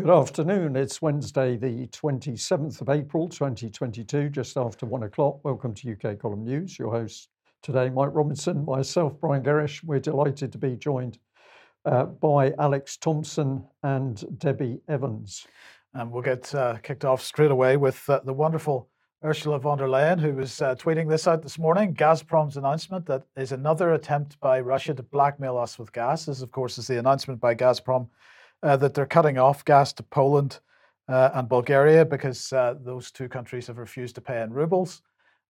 Good afternoon. It's Wednesday, the 27th of April 2022, just after one o'clock. Welcome to UK Column News. Your host today, Mike Robinson, myself, Brian Gerrish. We're delighted to be joined uh, by Alex Thompson and Debbie Evans. And we'll get uh, kicked off straight away with uh, the wonderful Ursula von der Leyen, who was uh, tweeting this out this morning Gazprom's announcement that is another attempt by Russia to blackmail us with gas. This, of course, is the announcement by Gazprom uh, that they're cutting off gas to Poland uh, and Bulgaria because uh, those two countries have refused to pay in rubles.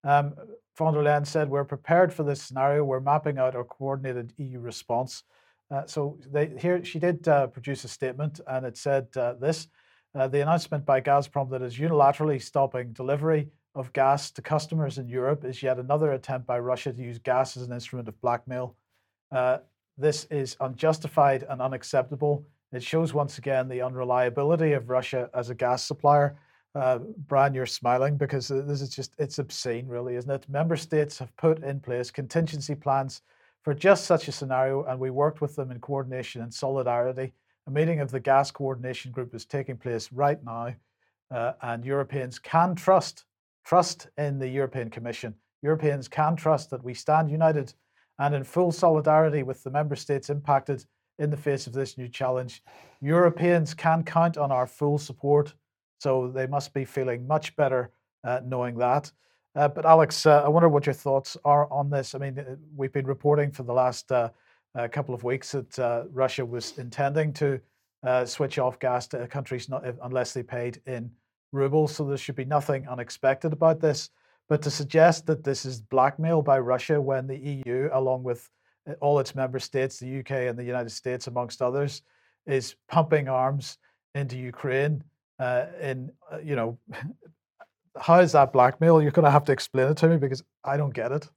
Um, von der Leyen said, We're prepared for this scenario. We're mapping out our coordinated EU response. Uh, so they, here she did uh, produce a statement, and it said uh, this the announcement by Gazprom that is unilaterally stopping delivery of gas to customers in Europe is yet another attempt by Russia to use gas as an instrument of blackmail. this is unjustified and unacceptable. It shows once again the unreliability of Russia as a gas supplier. Uh, Brian, you're smiling because this is just, it's obscene, really, isn't it? Member states have put in place contingency plans for just such a scenario, and we worked with them in coordination and solidarity. A meeting of the gas coordination group is taking place right now, uh, and Europeans can trust, trust in the European Commission. Europeans can trust that we stand united and in full solidarity with the member states impacted in the face of this new challenge. Europeans can count on our full support, so they must be feeling much better uh, knowing that. Uh, but Alex, uh, I wonder what your thoughts are on this. I mean, uh, we've been reporting for the last uh, couple of weeks that uh, Russia was intending to switch off gas to countries not, unless they paid in rubles. So there should be nothing unexpected about this. But to suggest that this is blackmail by Russia when the EU, along with uh, all its member states, the UK and the United States, amongst others, is pumping arms into Ukraine. Uh, in uh, you know, how is that blackmail? You're going to have to explain it to me because I don't get it.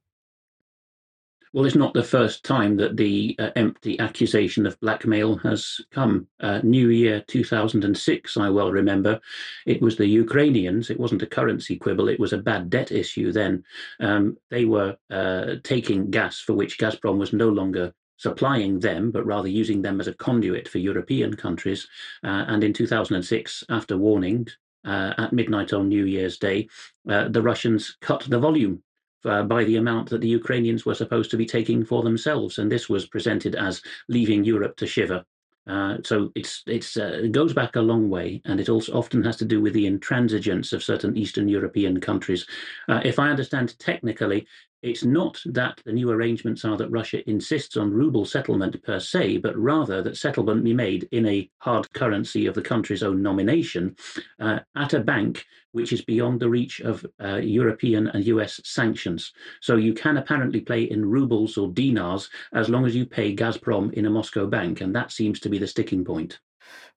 Well, it's not the first time that the uh, empty accusation of blackmail has come. Uh, New Year 2006, I well remember, it was the Ukrainians. It wasn't a currency quibble, it was a bad debt issue then. Um, they were uh, taking gas for which Gazprom was no longer supplying them, but rather using them as a conduit for European countries. Uh, and in 2006, after warning, uh, at midnight on New Year's Day, uh, the Russians cut the volume uh, by the amount that the Ukrainians were supposed to be taking for themselves. And this was presented as leaving Europe to shiver. Uh, so it's it's uh, it goes back a long way, and it also often has to do with the intransigence of certain Eastern European countries. Uh, if I understand technically, it's not that the new arrangements are that Russia insists on ruble settlement per se, but rather that settlement be made in a hard currency of the country's own nomination uh, at a bank which is beyond the reach of uh, European and US sanctions. So you can apparently play in rubles or dinars as long as you pay Gazprom in a Moscow bank, and that seems to be the sticking point.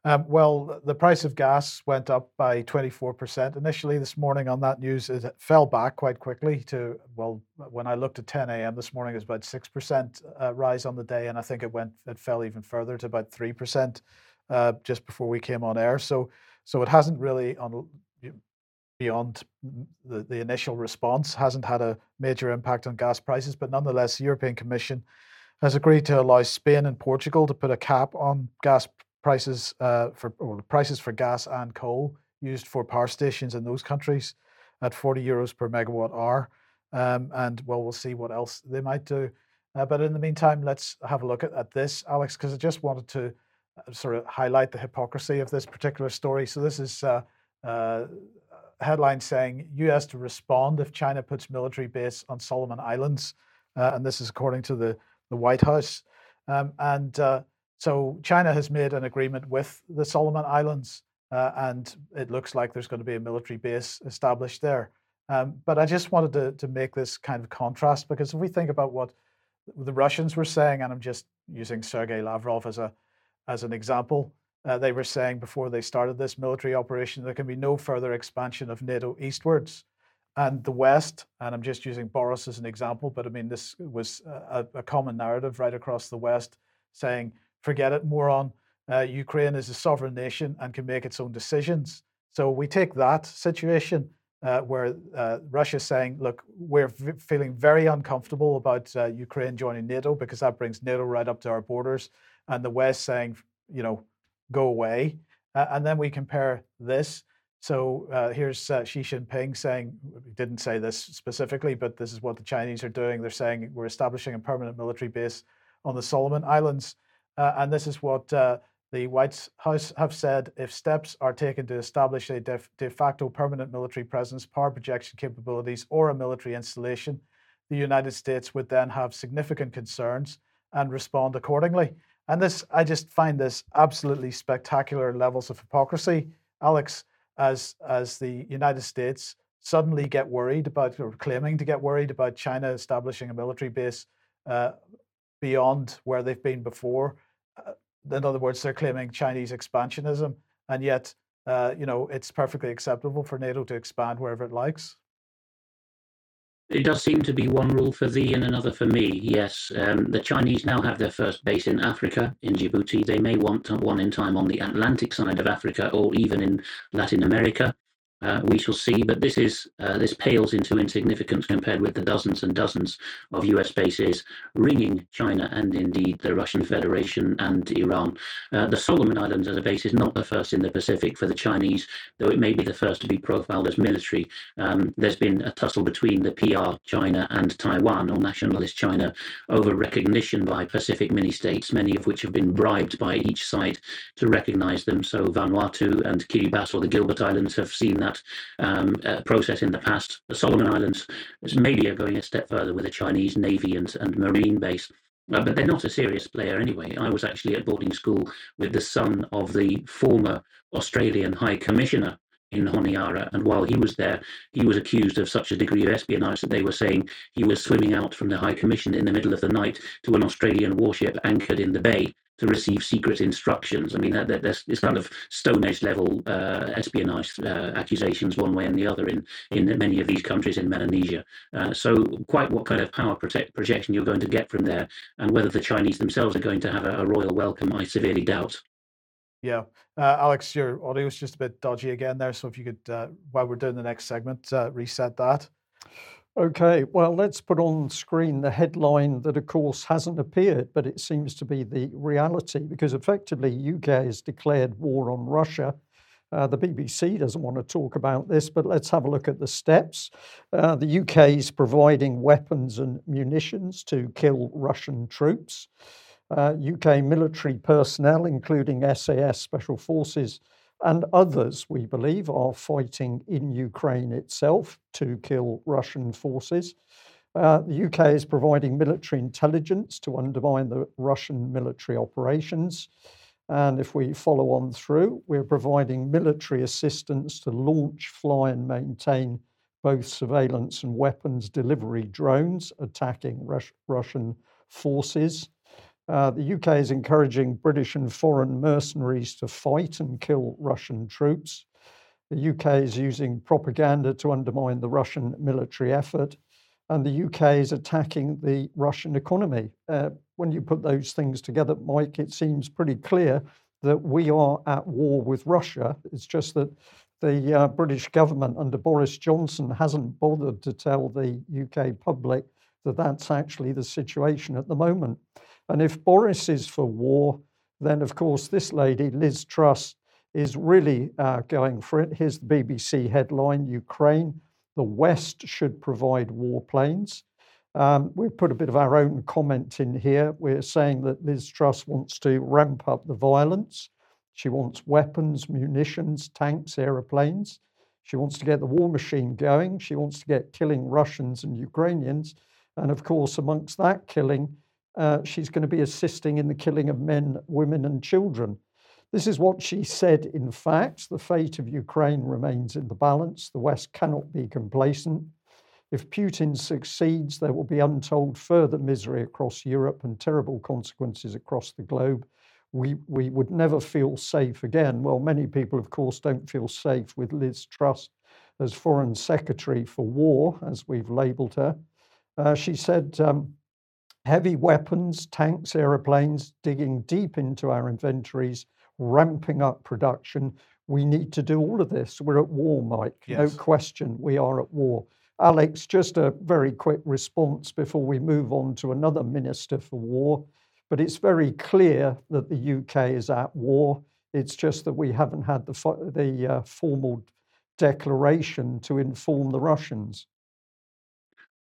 Um, well, the price of gas went up by 24% initially this morning on that news. It fell back quite quickly to, well, when I looked at 10 a.m. this morning, it was about 6% uh, rise on the day. And I think it went, it fell even further to about 3% uh, just before we came on air. So, so it hasn't really, on, beyond the, the initial response, hasn't had a major impact on gas prices. But nonetheless, the European Commission has agreed to allow Spain and Portugal to put a cap on gas prices uh, for or prices for gas and coal used for power stations in those countries at 40 euros per megawatt hour. Um, and well, we'll see what else they might do. Uh, but in the meantime, let's have a look at, at this, Alex, because I just wanted to uh, sort of highlight the hypocrisy of this particular story. So this is uh, uh, headline saying U.S. to respond if China puts military base on Solomon Islands, uh, and this is according to the the White House. Um, and uh, so China has made an agreement with the Solomon Islands, uh, and it looks like there's going to be a military base established there. Um, but I just wanted to, to make this kind of contrast because if we think about what the Russians were saying, and I'm just using Sergei Lavrov as a as an example, uh, they were saying before they started this military operation there can be no further expansion of NATO eastwards. And the West, and I'm just using Boris as an example, but I mean this was a, a common narrative right across the West, saying forget it, moron. Uh, Ukraine is a sovereign nation and can make its own decisions. So we take that situation uh, where uh, Russia's saying, look, we're v- feeling very uncomfortable about uh, Ukraine joining NATO because that brings NATO right up to our borders, and the West saying, you know, go away. And then we compare this. So uh, here's uh, Xi Jinping saying, didn't say this specifically, but this is what the Chinese are doing. They're saying we're establishing a permanent military base on the Solomon Islands. Uh, and this is what uh, the White House have said if steps are taken to establish a de, de facto permanent military presence, power projection capabilities, or a military installation, the United States would then have significant concerns and respond accordingly. And this, I just find this absolutely spectacular levels of hypocrisy, Alex, as as the United States suddenly get worried about or claiming to get worried about China establishing a military base uh, beyond where they've been before. Uh, in other words, they're claiming Chinese expansionism, and yet, uh, you know, it's perfectly acceptable for NATO to expand wherever it likes. It does seem to be one rule for thee and another for me. Yes, um, the Chinese now have their first base in Africa, in Djibouti. They may want one in time on the Atlantic side of Africa or even in Latin America. Uh, we shall see, but this is uh, this pales into insignificance compared with the dozens and dozens of U.S. bases ringing China and indeed the Russian Federation and Iran. Uh, the Solomon Islands as a base is not the first in the Pacific for the Chinese, though it may be the first to be profiled as military. Um, there's been a tussle between the PR China and Taiwan, or nationalist China, over recognition by Pacific mini-states, many of which have been bribed by each side to recognize them. So Vanuatu and Kiribati, or the Gilbert Islands, have seen that that um, uh, process in the past. The Solomon Islands maybe are going a step further with a Chinese Navy and, and Marine base. Uh, but they're not a serious player anyway. I was actually at boarding school with the son of the former Australian High Commissioner in Honiara. And while he was there, he was accused of such a degree of espionage that they were saying he was swimming out from the High Commission in the middle of the night to an Australian warship anchored in the bay to receive secret instructions. I mean, that, that, that's this kind of Stone Age level uh, espionage uh, accusations, one way and the other, in in many of these countries in Melanesia. Uh, so, quite what kind of power protect, projection you're going to get from there, and whether the Chinese themselves are going to have a, a royal welcome, I severely doubt. Yeah, uh, Alex, your audio is just a bit dodgy again there. So, if you could, uh, while we're doing the next segment, uh, reset that. Okay, well, let's put on screen the headline that, of course, hasn't appeared, but it seems to be the reality because effectively UK has declared war on Russia. Uh, the BBC doesn't want to talk about this, but let's have a look at the steps. Uh, the UK is providing weapons and munitions to kill Russian troops. Uh, UK military personnel, including SAS Special Forces, and others, we believe, are fighting in Ukraine itself to kill Russian forces. Uh, the UK is providing military intelligence to undermine the Russian military operations. And if we follow on through, we're providing military assistance to launch, fly, and maintain both surveillance and weapons delivery drones attacking Rus- Russian forces. Uh, the UK is encouraging British and foreign mercenaries to fight and kill Russian troops. The UK is using propaganda to undermine the Russian military effort. And the UK is attacking the Russian economy. Uh, when you put those things together, Mike, it seems pretty clear that we are at war with Russia. It's just that the uh, British government under Boris Johnson hasn't bothered to tell the UK public that that's actually the situation at the moment. And if Boris is for war, then of course this lady, Liz Truss, is really uh, going for it. Here's the BBC headline Ukraine, the West should provide warplanes. Um, we've put a bit of our own comment in here. We're saying that Liz Truss wants to ramp up the violence. She wants weapons, munitions, tanks, aeroplanes. She wants to get the war machine going. She wants to get killing Russians and Ukrainians. And of course, amongst that killing, uh, she's going to be assisting in the killing of men, women, and children. This is what she said. In fact, the fate of Ukraine remains in the balance. The West cannot be complacent. If Putin succeeds, there will be untold further misery across Europe and terrible consequences across the globe. We, we would never feel safe again. Well, many people, of course, don't feel safe with Liz Truss as Foreign Secretary for War, as we've labelled her. Uh, she said, um, heavy weapons, tanks, aeroplanes, digging deep into our inventories, ramping up production. We need to do all of this. We're at war, Mike. Yes. No question, we are at war. Alex, just a very quick response before we move on to another Minister for War. But it's very clear that the UK is at war. It's just that we haven't had the, the uh, formal declaration to inform the Russians.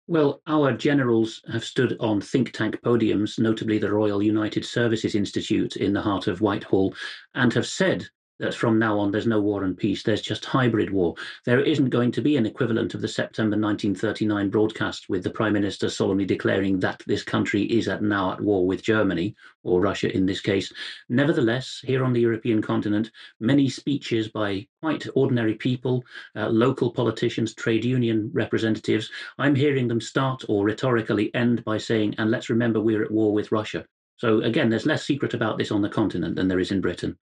Well, our generals have stood on think tank podiums, notably the Royal United Services Institute in the heart of Whitehall, and have said that from now on there's no war and peace, there's just hybrid war. There isn't going to be an equivalent of the September 1939 broadcast with the Prime Minister solemnly declaring that this country is at now at war with Germany, or Russia in this case. Nevertheless, here on the European continent, many speeches by quite ordinary people, uh, local politicians, trade union representatives, I'm hearing them start or rhetorically end by saying, and let's remember we're at war with Russia. So again, there's less secret about this on the continent than there is in Britain.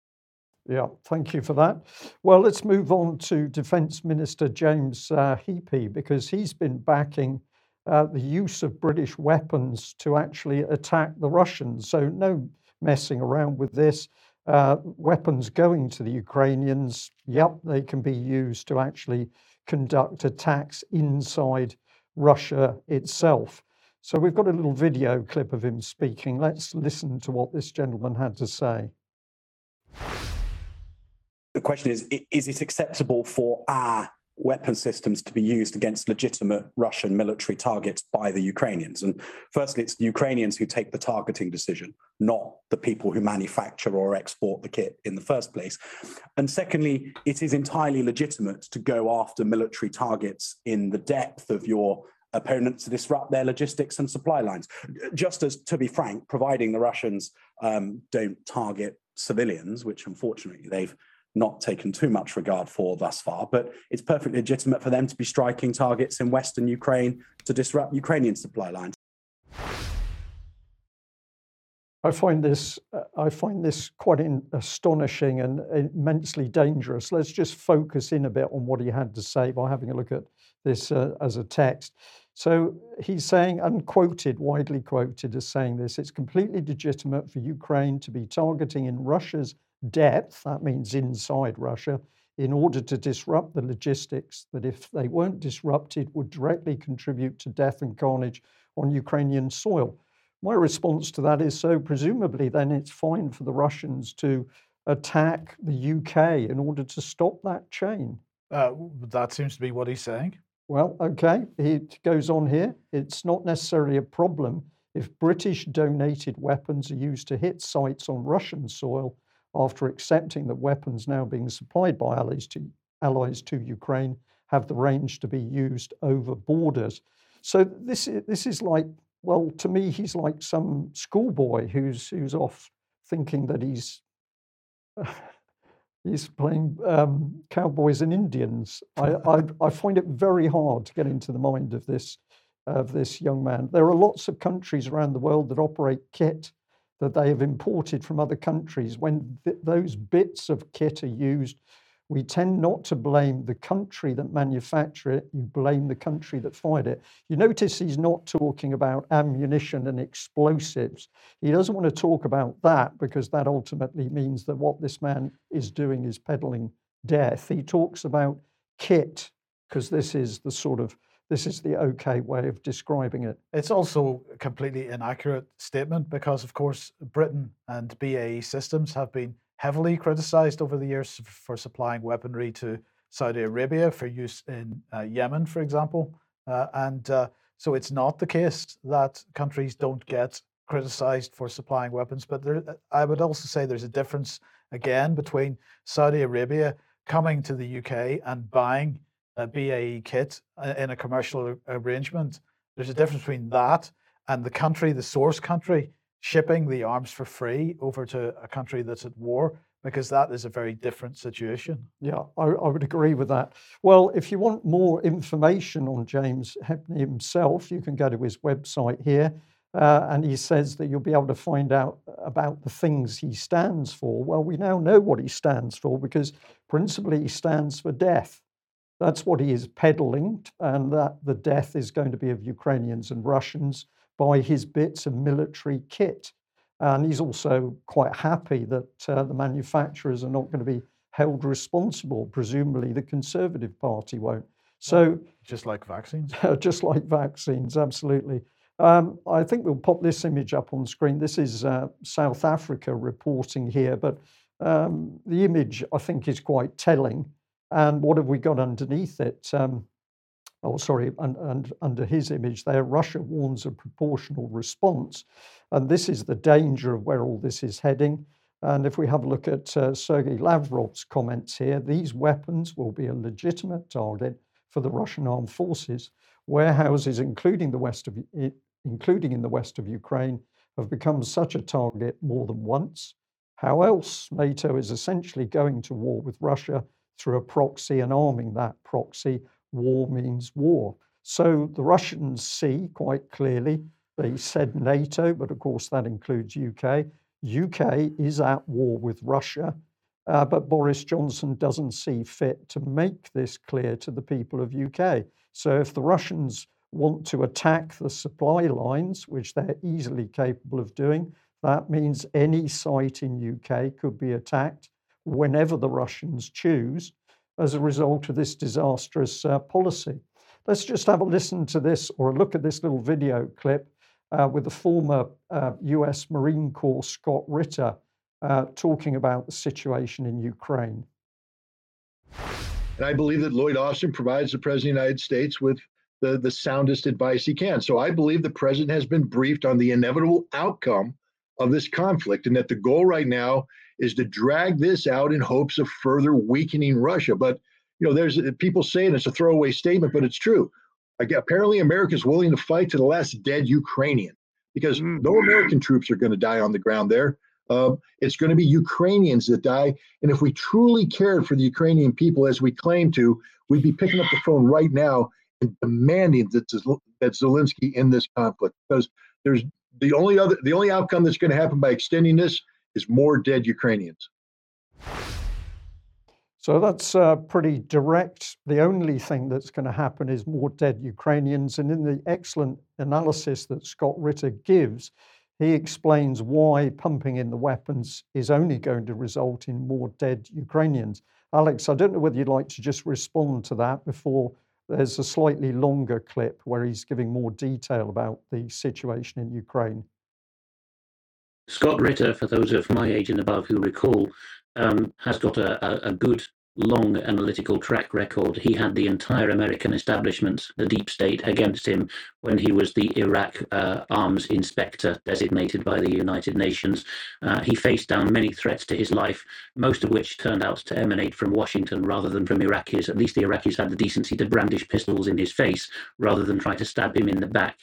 Yeah, thank you for that. Well, let's move on to Defence Minister James uh, Heappey because he's been backing uh, the use of British weapons to actually attack the Russians. So, no messing around with this. Uh, weapons going to the Ukrainians, yep, they can be used to actually conduct attacks inside Russia itself. So, we've got a little video clip of him speaking. Let's listen to what this gentleman had to say the question is is it acceptable for our weapon systems to be used against legitimate Russian military targets by the Ukrainians. And firstly, it's the Ukrainians who take the targeting decision, not the people who manufacture or export the kit in the first place. And secondly, it is entirely legitimate to go after military targets in the depth of your opponent to disrupt their logistics and supply lines. Just as, to be frank, providing the Russians um, don't target civilians, which unfortunately they've not taken too much regard for thus far, but it's perfectly legitimate for them to be striking targets in Western Ukraine to disrupt Ukrainian supply lines. I find this uh, I find this quite in, astonishing and immensely dangerous. Let's just focus in a bit on what he had to say by having a look at this uh, as a text. So he's saying, unquoted, widely quoted as saying this: it's completely legitimate for Ukraine to be targeting in Russia's depth, that means inside Russia, in order to disrupt the logistics that, if they weren't disrupted, would directly contribute to death and carnage on Ukrainian soil. My response to that is so, presumably, then it's fine for the Russians to attack the UK in order to stop that chain. Uh, that seems to be what he's saying. Well, okay. He goes on here. It's not necessarily a problem if British donated weapons are used to hit sites on Russian soil after accepting that weapons now being supplied by allies to, allies to Ukraine have the range to be used over borders. So this is, this is like, well, to me, he's like some schoolboy who's who's off thinking that he's he's playing um, cowboys and Indians. I, I, I find it very hard to get into the mind of this of this young man. There are lots of countries around the world that operate kit that they have imported from other countries, when th- those bits of kit are used, we tend not to blame the country that manufactured it, you blame the country that fired it. You notice he's not talking about ammunition and explosives. He doesn't want to talk about that because that ultimately means that what this man is doing is peddling death. He talks about kit because this is the sort of this is the okay way of describing it. It's also a completely inaccurate statement because, of course, Britain and BAE Systems have been heavily criticized over the years for supplying weaponry to Saudi Arabia for use in uh, Yemen, for example. Uh, and uh, so it's not the case that countries don't get criticized for supplying weapons. But there, I would also say there's a difference, again, between Saudi Arabia coming to the UK and buying a BAE kit uh, in a commercial arrangement. There's a difference between that and the country, the source country, shipping the arms for free over to a country that's at war, because that is a very different situation. Yeah, I, I would agree with that. Well, if you want more information on James Heappey himself, you can go to his website here. Uh, and he says that you'll be able to find out about the things he stands for. Well, we now know what he stands for because principally he stands for death. That's what he is peddling, and that the death is going to be of Ukrainians and Russians by his bits of military kit. And he's also quite happy that uh, the manufacturers are not going to be held responsible. Presumably, the Conservative Party won't. So, just like vaccines? just like vaccines, absolutely. Um, I think we'll pop this image up on screen. This is uh, South Africa reporting here, but Um, the image, I think, is quite telling. And what have we got underneath it? Um, oh, sorry, and, and under his image there, Russia warns of proportional response. And this is the danger of where all this is heading. And if we have a look at uh, Sergei Lavrov's comments here, these weapons will be a legitimate target for the Russian armed forces. Warehouses, including the west of, including in the west of Ukraine, have become such a target more than once. How else NATO is essentially going to war with Russia through a proxy and arming that proxy? War means war. So the Russians see quite clearly, they said NATO, but of course that includes UK. UK is at war with Russia, uh, but Boris Johnson doesn't see fit to make this clear to the people of UK. So if the Russians want to attack the supply lines, which they're easily capable of doing, that means any site in UK could be attacked whenever the Russians choose as a result of this disastrous uh, policy. Let's just have a listen to this or a look at this little video clip uh, with the former uh, US Marine Corps Scott Ritter uh, talking about the situation in Ukraine. And I believe that Lloyd Austin provides the President of the United States with the, the soundest advice he can. So I believe the President has been briefed on the inevitable outcome of this conflict and that the goal right now is to drag this out in hopes of further weakening Russia. But you know, there's people saying it's a throwaway statement, but it's true. Apparently, America is willing to fight to the last dead Ukrainian because mm. no American troops are going to die on the ground there. Uh, it's going to be Ukrainians that die. And if we truly cared for the Ukrainian people as we claim to, we'd be picking up the phone right now and demanding that, that Zelensky in this conflict because there's the only other the only outcome that's going to happen by extending this is more dead Ukrainians. So that's uh, pretty direct. The only thing that's going to happen is more dead Ukrainians. And in the excellent analysis that Scott Ritter gives, he explains why pumping in the weapons is only going to result in more dead Ukrainians. Alex, I don't know whether you'd like to just respond to that before there's a slightly longer clip where he's giving more detail about the situation in Ukraine. Scott Ritter, for those of my age and above who recall, um, has got a, a, a, good long analytical track record. He had the entire American establishment, the deep state, against him when he was the Iraq uh, arms inspector designated by the United Nations. Uh, he faced down many threats to his life, most of which turned out to emanate from Washington rather than from Iraqis. At least the Iraqis had the decency to brandish pistols in his face rather than try to stab him in the back.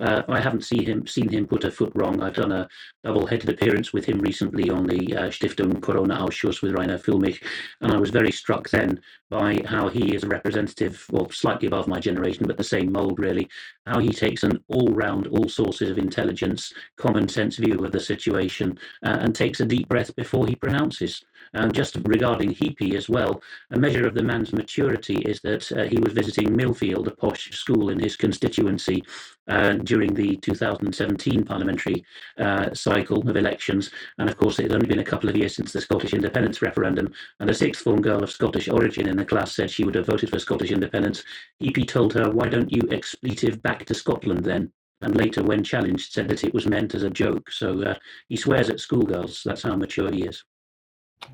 Uh, I haven't seen him seen him put a foot wrong. I've done a double-headed appearance with him recently on the uh, Stiftung Corona Ausschuss with Reiner Füllmich, and I was very struck then by how he is a representative, well, slightly above my generation, but the same mould really, how he takes an all-round, all sources of intelligence, common sense view of the situation, uh, and takes a deep breath before he pronounces. And just regarding Heappey as well, a measure of the man's maturity is that uh, he was visiting Millfield, a posh school in his constituency, uh, during the 2017 parliamentary uh, cycle of elections. And of course, it had only been a couple of years since the Scottish independence referendum. And a sixth form girl of Scottish origin in the class said she would have voted for Scottish independence. Heappey told her, Why don't you expletive back to Scotland then? And later, when challenged, said that it was meant as a joke. So uh, he swears at schoolgirls. That's how mature he is.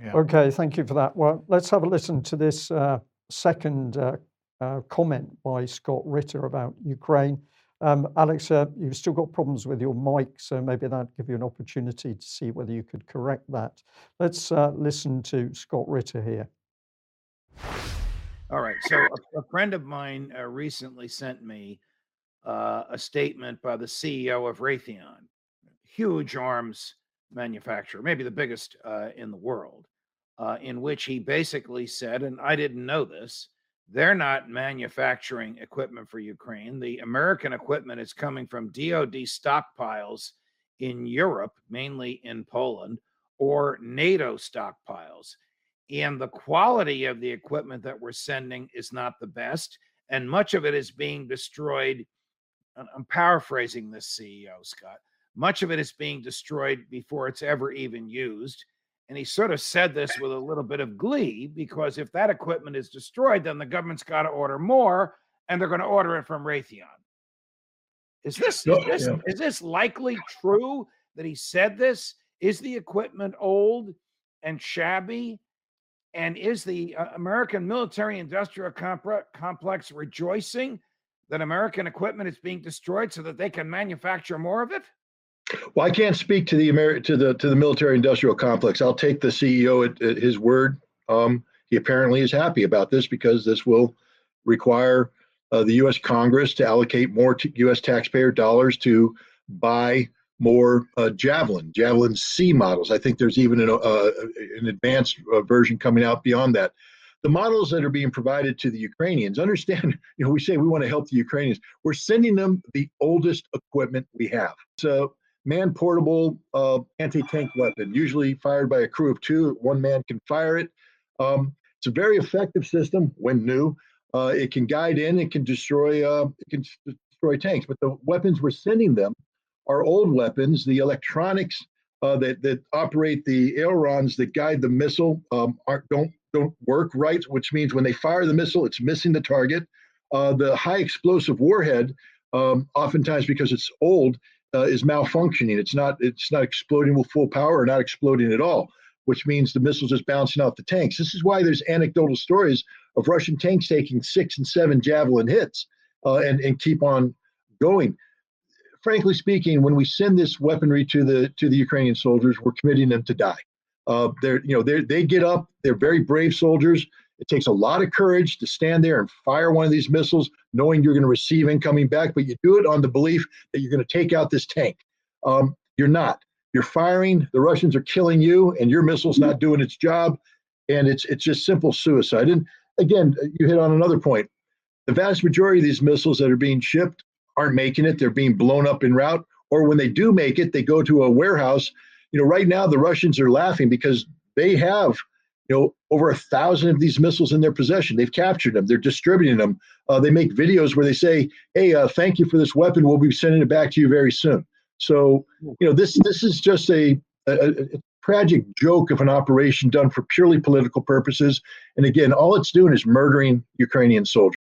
Yeah. Okay, thank you for that. Well, let's have a listen to this uh, second uh, uh, comment by Scott Ritter about Ukraine. Um, Alex, uh, you've still got problems with your mic, so maybe that'd give you an opportunity to see whether you could correct that. Let's uh, listen to Scott Ritter here. All right. So a, a friend of mine uh, recently sent me a statement by the CEO of Raytheon, huge arms manufacturer, maybe the biggest uh, in the world, uh, in which he basically said, and I didn't know this, they're not manufacturing equipment for Ukraine. The American equipment is coming from DoD stockpiles in Europe, mainly in Poland, or NATO stockpiles. And the quality of the equipment that we're sending is not the best. And much of it is being destroyed. I'm paraphrasing this CEO, Scott much of it is being destroyed before it's ever even used. And he sort of said this with a little bit of glee because if that equipment is destroyed, then the government's got to order more and they're going to order it from Raytheon. Is this, is this, is this likely true that he said this? Is the equipment old? and shabby? And is the uh, American military industrial complex rejoicing that American equipment is being destroyed so that they can manufacture more of it? Well, I can't speak to the Ameri- to the to the military industrial complex. I'll take the CEO at, at his word. Um, he apparently is happy about this because this will require uh, the U.S. Congress to allocate more t- U.S. taxpayer dollars to buy more uh, Javelin, Javelin C models. I think there's even an, uh, an advanced uh, version coming out beyond that. The models that are being provided to the Ukrainians, understand, you know, we say we want to help the Ukrainians. We're sending them the oldest equipment we have. So man portable uh, anti-tank weapon, usually fired by a crew of two. One man can fire it. Um, it's a very effective system when new. Uh, it can guide in, it can destroy, uh, it can destroy tanks. But the weapons we're sending them are old weapons. The electronics uh, that that operate the ailerons that guide the missile um, aren't don't don't work right, which means when they fire the missile, it's missing the target. Uh, the high explosive warhead, um, oftentimes because it's old, uh, is malfunctioning. It's not it's not exploding with full power or not exploding at all, which means the missile's just bouncing off the tanks. This is why there's anecdotal stories of Russian tanks taking six and seven javelin hits uh, and and keep on going. Frankly speaking, when we send this weaponry to the to the Ukrainian soldiers, we're committing them to die. Uh, they're you know they they get up. They're very brave soldiers. It takes a lot of courage to stand there and fire one of these missiles, knowing you're going to receive incoming back, but you do it on the belief that you're going to take out this tank. Um, you're not. You're firing. The Russians are killing you, and your missile's not doing its job, and it's it's just simple suicide. And again, you hit on another point. The vast majority of these missiles that are being shipped aren't making it. They're being blown up en route, or when they do make it, they go to a warehouse. You know, right now the Russians are laughing because they have you know, over a thousand of these missiles in their possession. They've captured them. They're distributing them. Uh, they make videos where they say, "Hey, uh, thank you for this weapon. We'll be sending it back to you very soon." So, you know, this this is just a, a, a tragic joke of an operation done for purely political purposes. And again, all it's doing is murdering Ukrainian soldiers.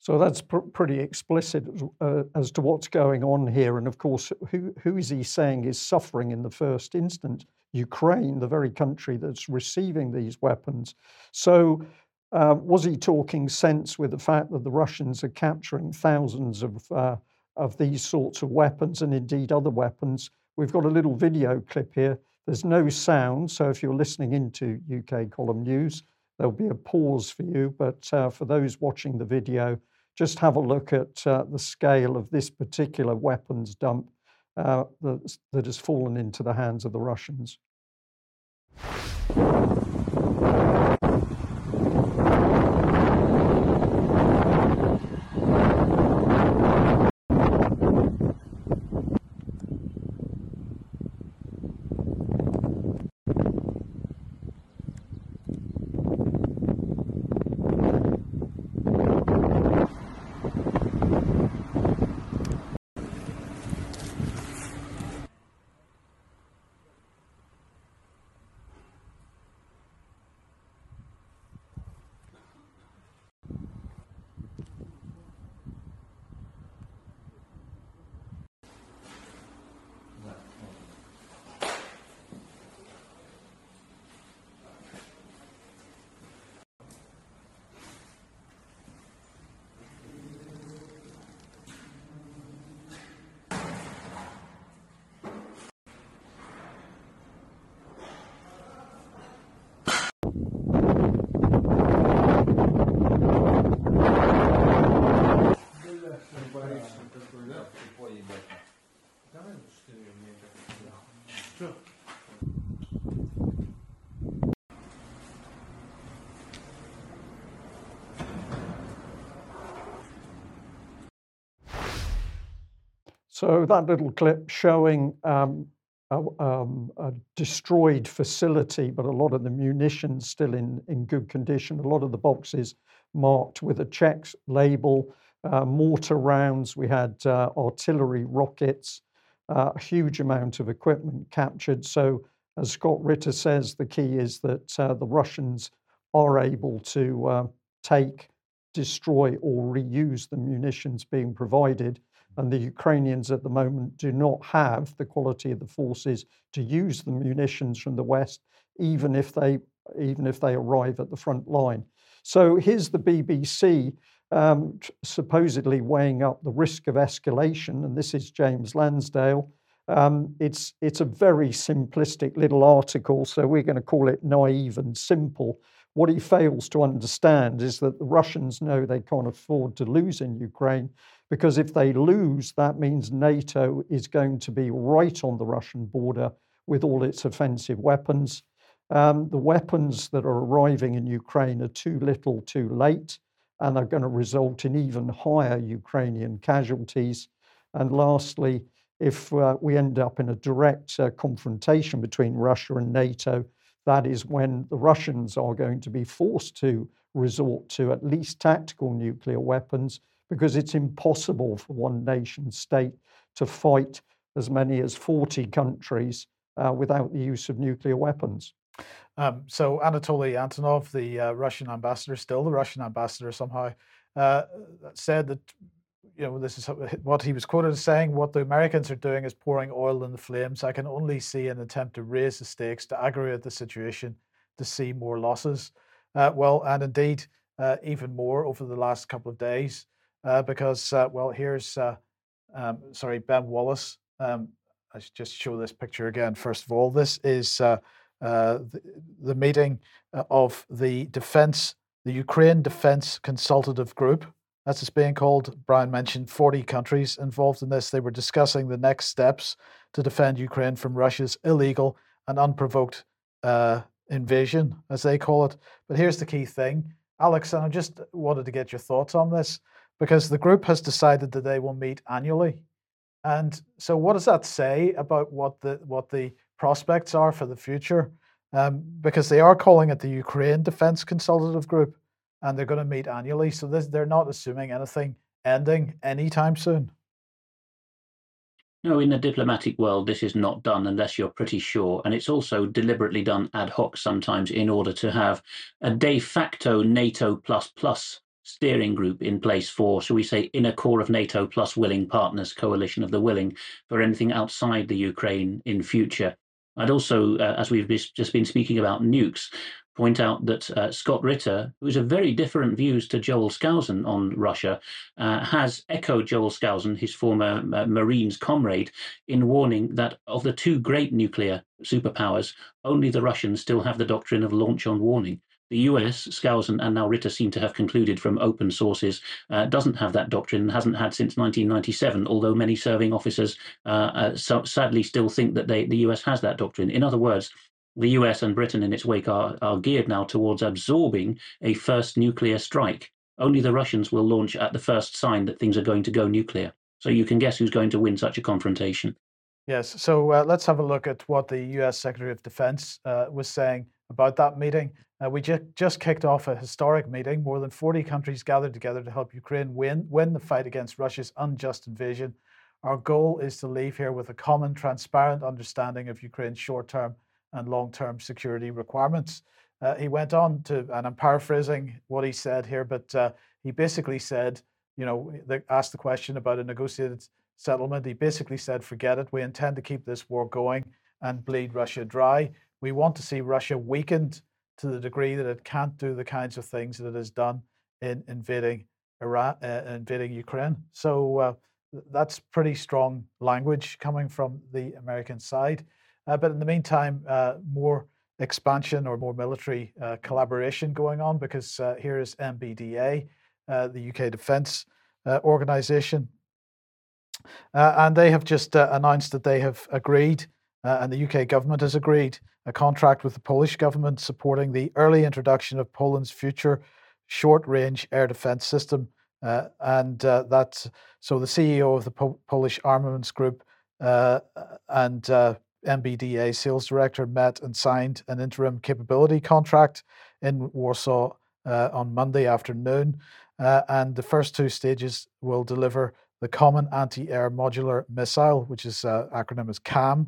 So that's pr- pretty explicit uh, as to what's going on here. And of course, who, who is he saying is suffering in the first instance? Ukraine, the very country that's receiving these weapons. So, uh, was he talking sense with the fact that the Russians are capturing thousands of, uh, of these sorts of weapons and indeed other weapons? We've got a little video clip here. There's no sound, so if you're listening into UK column news, there'll be a pause for you. But uh, for those watching the video, just have a look at uh, the scale of this particular weapons dump uh, that, that has fallen into the hands of the Russians. So that little clip showing um, a, um, a, destroyed facility, but a lot of the munitions still in, in good condition. A lot of the boxes marked with a Czech label, uh, mortar rounds. We had uh, artillery rockets, uh, a huge amount of equipment captured. So, as Scott Ritter says, the key is that uh, the Russians are able to uh, take, destroy, or reuse the munitions being provided And the Ukrainians at the moment do not have the quality of the forces to use the munitions from the West, even if they even if they arrive at the front line. So here's the BBC um, supposedly weighing up the risk of escalation, and this is James Landale. Um, it's it's a very simplistic little article, so we're going to call it naive and simple. What he fails to understand is that the Russians know they can't afford to lose in Ukraine because if they lose, that means NATO is going to be right on the Russian border with all its offensive weapons. Um, the weapons that are arriving in Ukraine are too little, too late, and are going to result in even higher Ukrainian casualties. And lastly, if uh, we end up in a direct uh, confrontation between Russia and NATO, that is when the Russians are going to be forced to resort to at least tactical nuclear weapons because it's impossible for one nation state to fight as many as 40 countries uh, without the use of nuclear weapons. Um, so Anatoly Antonov, the uh, Russian ambassador, still the Russian ambassador somehow, uh, said that you know this is what he was quoted as saying. What the Americans are doing is pouring oil in the flames. I can only see an attempt to raise the stakes, to aggravate the situation, to see more losses. Uh, well, and indeed, uh, even more over the last couple of days, uh, because uh, well, here's um, sorry Ben Wallace. Um, I should just show this picture again. First of all, this is uh, the, the, meeting uh, of the defense, the Ukraine Defense Consultative Group, as it's being called. Brian mentioned 40 countries involved in this. They were discussing the next steps to defend Ukraine from Russia's illegal and unprovoked uh, invasion, as they call it. But here's the key thing, Alex, and I just wanted to get your thoughts on this because the group has decided that they will meet annually. And so, what does that say about what the what the prospects are for the future um, because they are calling it the Ukraine Defense Consultative Group and they're going to meet annually. So this, they're not assuming anything ending anytime soon. No, in the diplomatic world, this is not done unless you're pretty sure. And it's also deliberately done ad hoc sometimes in order to have a de facto NATO plus plus steering group in place for, shall we say, inner core of NATO plus willing partners, coalition of the willing, for anything outside the Ukraine in future. I'd also, uh, as we've just been speaking about nukes, point out that uh, Scott Ritter, who's a very different views to Joel Skousen on Russia, uh, has echoed Joel Skousen, his former uh, Marines comrade, in warning that of the two great nuclear superpowers, only the Russians still have the doctrine of launch on warning. The US, Skousen and now Ritter seem to have concluded from open sources, uh, doesn't have that doctrine and hasn't had since 1997, although many serving officers uh, uh, so sadly still think that they, the US has that doctrine. In other words, the US and Britain in its wake are, are geared now towards absorbing a first nuclear strike. Only the Russians will launch at the first sign that things are going to go nuclear. So you can guess who's going to win such a confrontation. Yes. So uh, let's have a look at what the US Secretary of Defense uh, was saying about that meeting. Uh, we ju- just kicked off a historic meeting. More than 40 countries gathered together to help Ukraine win, win the fight against Russia's unjust invasion. Our goal is to leave here with a common, transparent understanding of Ukraine's short term and long term security requirements. Uh, he went on to, and I'm paraphrasing what he said here, but uh, he basically said, you know, they asked the question about a negotiated settlement. He basically said, forget it. We intend to keep this war going and bleed Russia dry. We want to see Russia weakened to the degree that it can't do the kinds of things that it has done in invading Iran, uh, invading Ukraine. So uh, that's pretty strong language coming from the American side. Uh, but in the meantime, uh, more expansion or more military uh, collaboration going on because uh, here is MBDA, the UK Defence Organization. and they have just announced that they have agreed, and the UK government has agreed a contract with the Polish government supporting the early introduction of Poland's future short range air defense system. Uh, and uh, that's so the CEO of the po- Polish Armaments Group uh, and uh, MBDA sales director met and signed an interim capability contract in Warsaw uh, on Monday afternoon. Uh, and the first two stages will deliver the Common Anti Air Modular Missile, which is acronym is CAMM,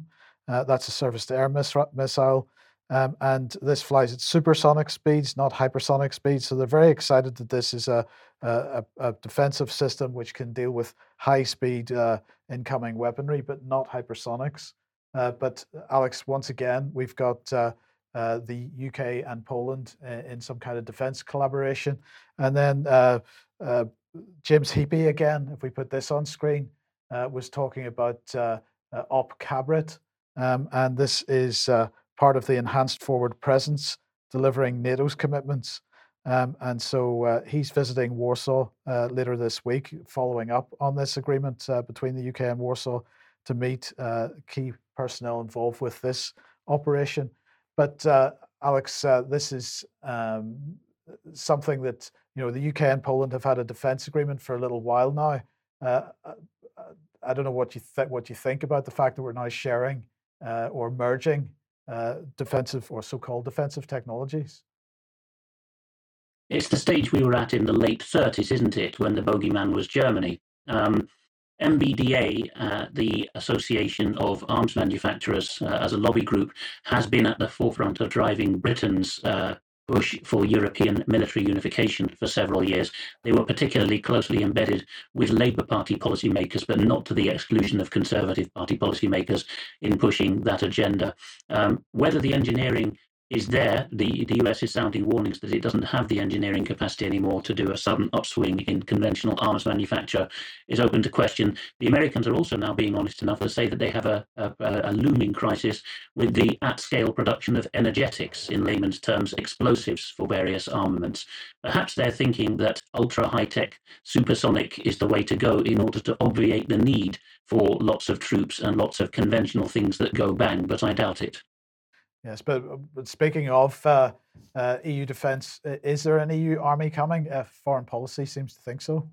uh, that's a surface to air mis- missile. Um, and this flies at supersonic speeds, not hypersonic speeds. So they're very excited that this is a, a, a defensive system which can deal with high speed uh, incoming weaponry, but not hypersonics. Uh, but Alex, once again, we've got uh, uh the UK and Poland uh, in some kind of defense collaboration. And then uh, James Heappey, again, if we put this on screen, was talking about Op Cabrit. Um, and this is part of the enhanced forward presence, delivering NATO's commitments. Um, and so uh, he's visiting Warsaw uh, later this week, following up on this agreement uh, between the UK and Warsaw to meet uh, key personnel involved with this operation. But uh, Alex, uh, this is um, something that you know the UK and Poland have had a defence agreement for a little while now. I don't know what you th- what you think about the fact that we're now sharing or merging uh, defensive or so-called defensive technologies? It's the stage we were at in the late 30s, isn't it, when the bogeyman was Germany? Um, MBDA, uh, the Association of Arms Manufacturers, uh, as a lobby group, has been at the forefront of driving Britain's uh, push for European military unification for several years. They were particularly closely embedded with Labour Party policymakers, but not to the exclusion of Conservative Party policymakers in pushing that agenda. Um, whether the engineering is there, the, the US is sounding warnings that it doesn't have the engineering capacity anymore to do a sudden upswing in conventional arms manufacture is open to question. The Americans are also now being honest enough to say that they have a, a, a looming crisis with the at scale production of energetics, in layman's terms, explosives for various armaments. Perhaps they're thinking that ultra high tech supersonic is the way to go in order to obviate the need for lots of troops and lots of conventional things that go bang, but I doubt it. Yes, but, uh, but speaking of uh, uh, EU defence, is there an EU army coming? Uh, foreign policy seems to think so.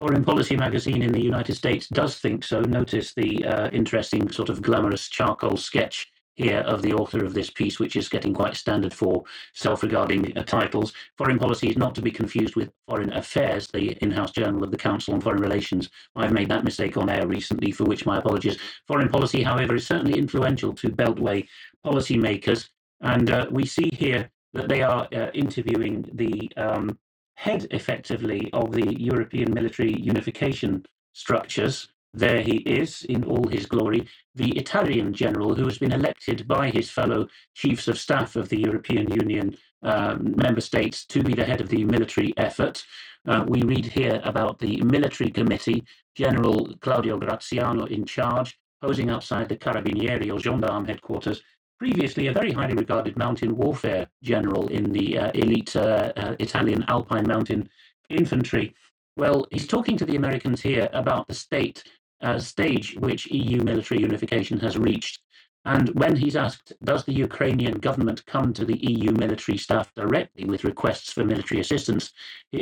Foreign Policy magazine in the United States does think so. Notice the uh, interesting sort of glamorous charcoal sketch here of the author of this piece, which is getting quite standard for self regarding uh, titles. Foreign policy is not to be confused with Foreign Affairs, the in house journal of the Council on Foreign Relations. I've made that mistake on air recently, for which my apologies. Foreign policy, however, is certainly influential to Beltway policymakers. And uh, we see here that they are uh, interviewing the um, head, effectively, of the European military unification structures there he is in all his glory, the Italian general who has been elected by his fellow chiefs of staff of the European Union um, member states to be the head of the military effort. Uh, we read here about the military committee, General Claudio Graziano in charge, posing outside the Carabinieri or gendarme headquarters. Previously, a very highly regarded mountain warfare general in the uh, elite uh, uh Italian Alpine Mountain Infantry. Well, he's talking to the Americans here about the state uh, stage which EU military unification has reached. And when he's asked, does the Ukrainian government come to the EU military staff directly with requests for military assistance,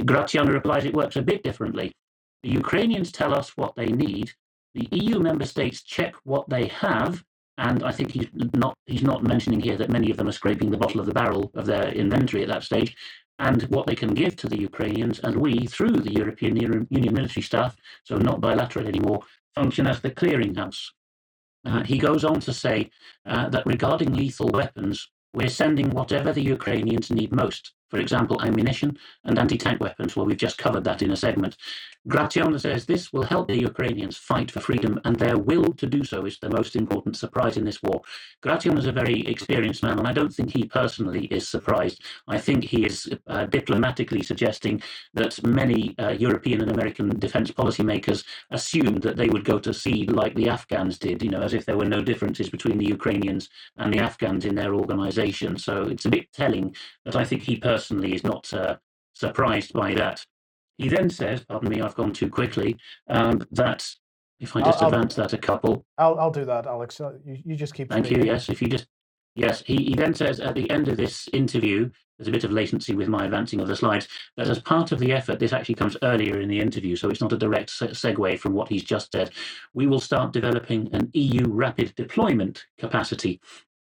Graziano replies it works a bit differently. The Ukrainians tell us what they need, the EU member states check what they have, and I think he's not he's not mentioning here that many of them are scraping the bottom of the barrel of their inventory at that stage, and what they can give to the Ukrainians, and we, through the European Union military staff, so not bilateral anymore, function as the clearinghouse. Uh, he goes on to say uh, that regarding lethal weapons, we're sending whatever the Ukrainians need most. For example, ammunition and anti tank weapons. Well, we've just covered that in a segment. Graziano says this will help the Ukrainians fight for freedom, and their will to do so is the most important surprise in this war. Graziano is a very experienced man, and I don't think he personally is surprised. I think he is uh, diplomatically suggesting that many uh, European and American defense policymakers assumed that they would go to sea like the Afghans did, you know, as if there were no differences between the Ukrainians and the Afghans in their organization. So it's a bit telling that I think he personally is not uh, surprised by that. He then says, pardon me, I've gone too quickly, um, that if I just I'll, advance I'll, that a couple. I'll, I'll do that, Alex. Uh, you, you just keep. Thank speaking. you. Yes, if you just. Yes, he, he then says at the end of this interview, there's a bit of latency with my advancing of the slides, that as part of the effort, this actually comes earlier in the interview, so it's not a direct segue from what he's just said. We will start developing an EU rapid deployment capacity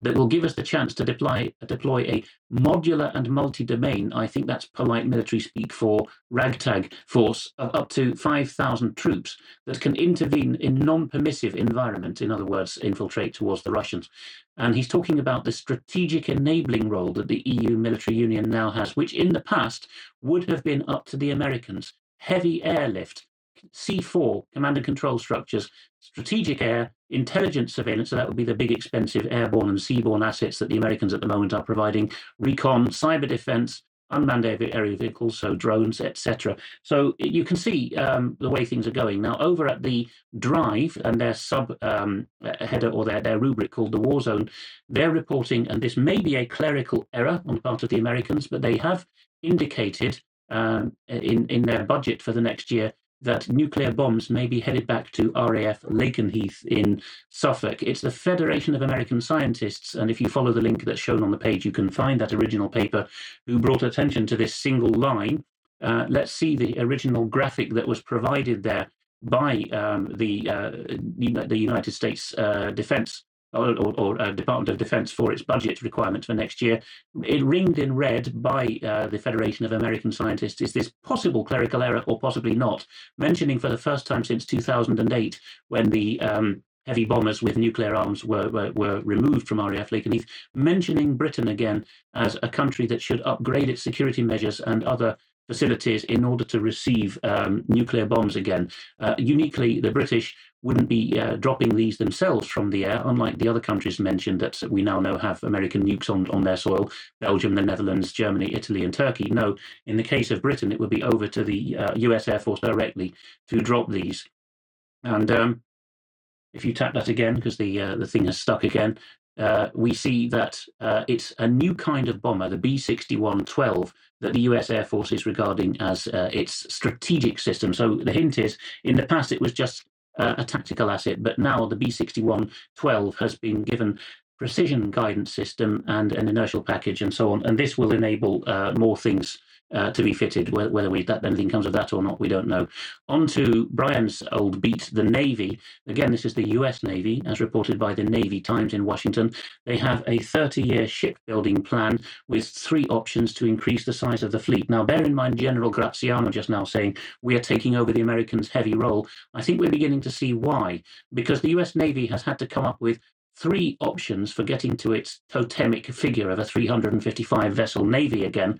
that will give us the chance to deploy, deploy a modular and multi-domain, I think that's polite military speak for ragtag force of up to 5,000 troops that can intervene in non-permissive environment, in other words, infiltrate towards the Russians. And he's talking about the strategic enabling role that the EU military union now has, which in the past would have been up to the Americans. Heavy airlift, C4 command and control structures, strategic air, intelligence surveillance, so that would be the big expensive airborne and seaborne assets that the Americans at the moment are providing, recon, cyber defense, unmanned aerial vehicles, so drones, etc. So you can see um, the way things are going now. Over at the Drive and their sub um, header or their, their rubric called the War Zone, they're reporting, and this may be a clerical error on the part of the Americans, but they have indicated um, in in their budget for the next year that nuclear bombs may be headed back to RAF Lakenheath in Suffolk. It's the Federation of American Scientists, and if you follow the link that's shown on the page, you can find that original paper who brought attention to this single line. Uh, let's see the original graphic that was provided there by um, the uh, the United States uh, Defense or, or, or uh, Department of Defense for its budget requirements for next year. It ringed in red by uh, the Federation of American Scientists is this possible clerical error or possibly not, mentioning for the first time since 2008 when the um, heavy bombers with nuclear arms were, were, were removed from RAF Lakenheath, mentioning Britain again as a country that should upgrade its security measures and other facilities in order to receive um, nuclear bombs again. Uh, uniquely, the British wouldn't be uh, dropping these themselves from the air, unlike the other countries mentioned that we now know have American nukes on, on their soil Belgium, the Netherlands, Germany, Italy, and Turkey. No, in the case of Britain, it would be over to the uh, US Air Force directly to drop these. And um, if you tap that again, because the, uh, the thing has stuck again, uh, we see that uh, it's a new kind of bomber, the B61-12, that the US Air Force is regarding as uh, its strategic system. So the hint is in the past it was just uh, a tactical asset, but now the B61-12 has been given precision guidance system and an inertial package and so on. And this will enable uh, more things uh, to be fitted. Whether we, that anything comes of that or not, we don't know. On to Brian's old beat, the Navy. Again, this is the U.S. Navy, as reported by the Navy Times in Washington. They have a 30-year shipbuilding plan with three options to increase the size of the fleet. Now, bear in mind, General Graziano just now saying we are taking over the Americans' heavy role. I think we're beginning to see why, because the U.S. Navy has had to come up with three options for getting to its totemic figure of a 355 vessel navy again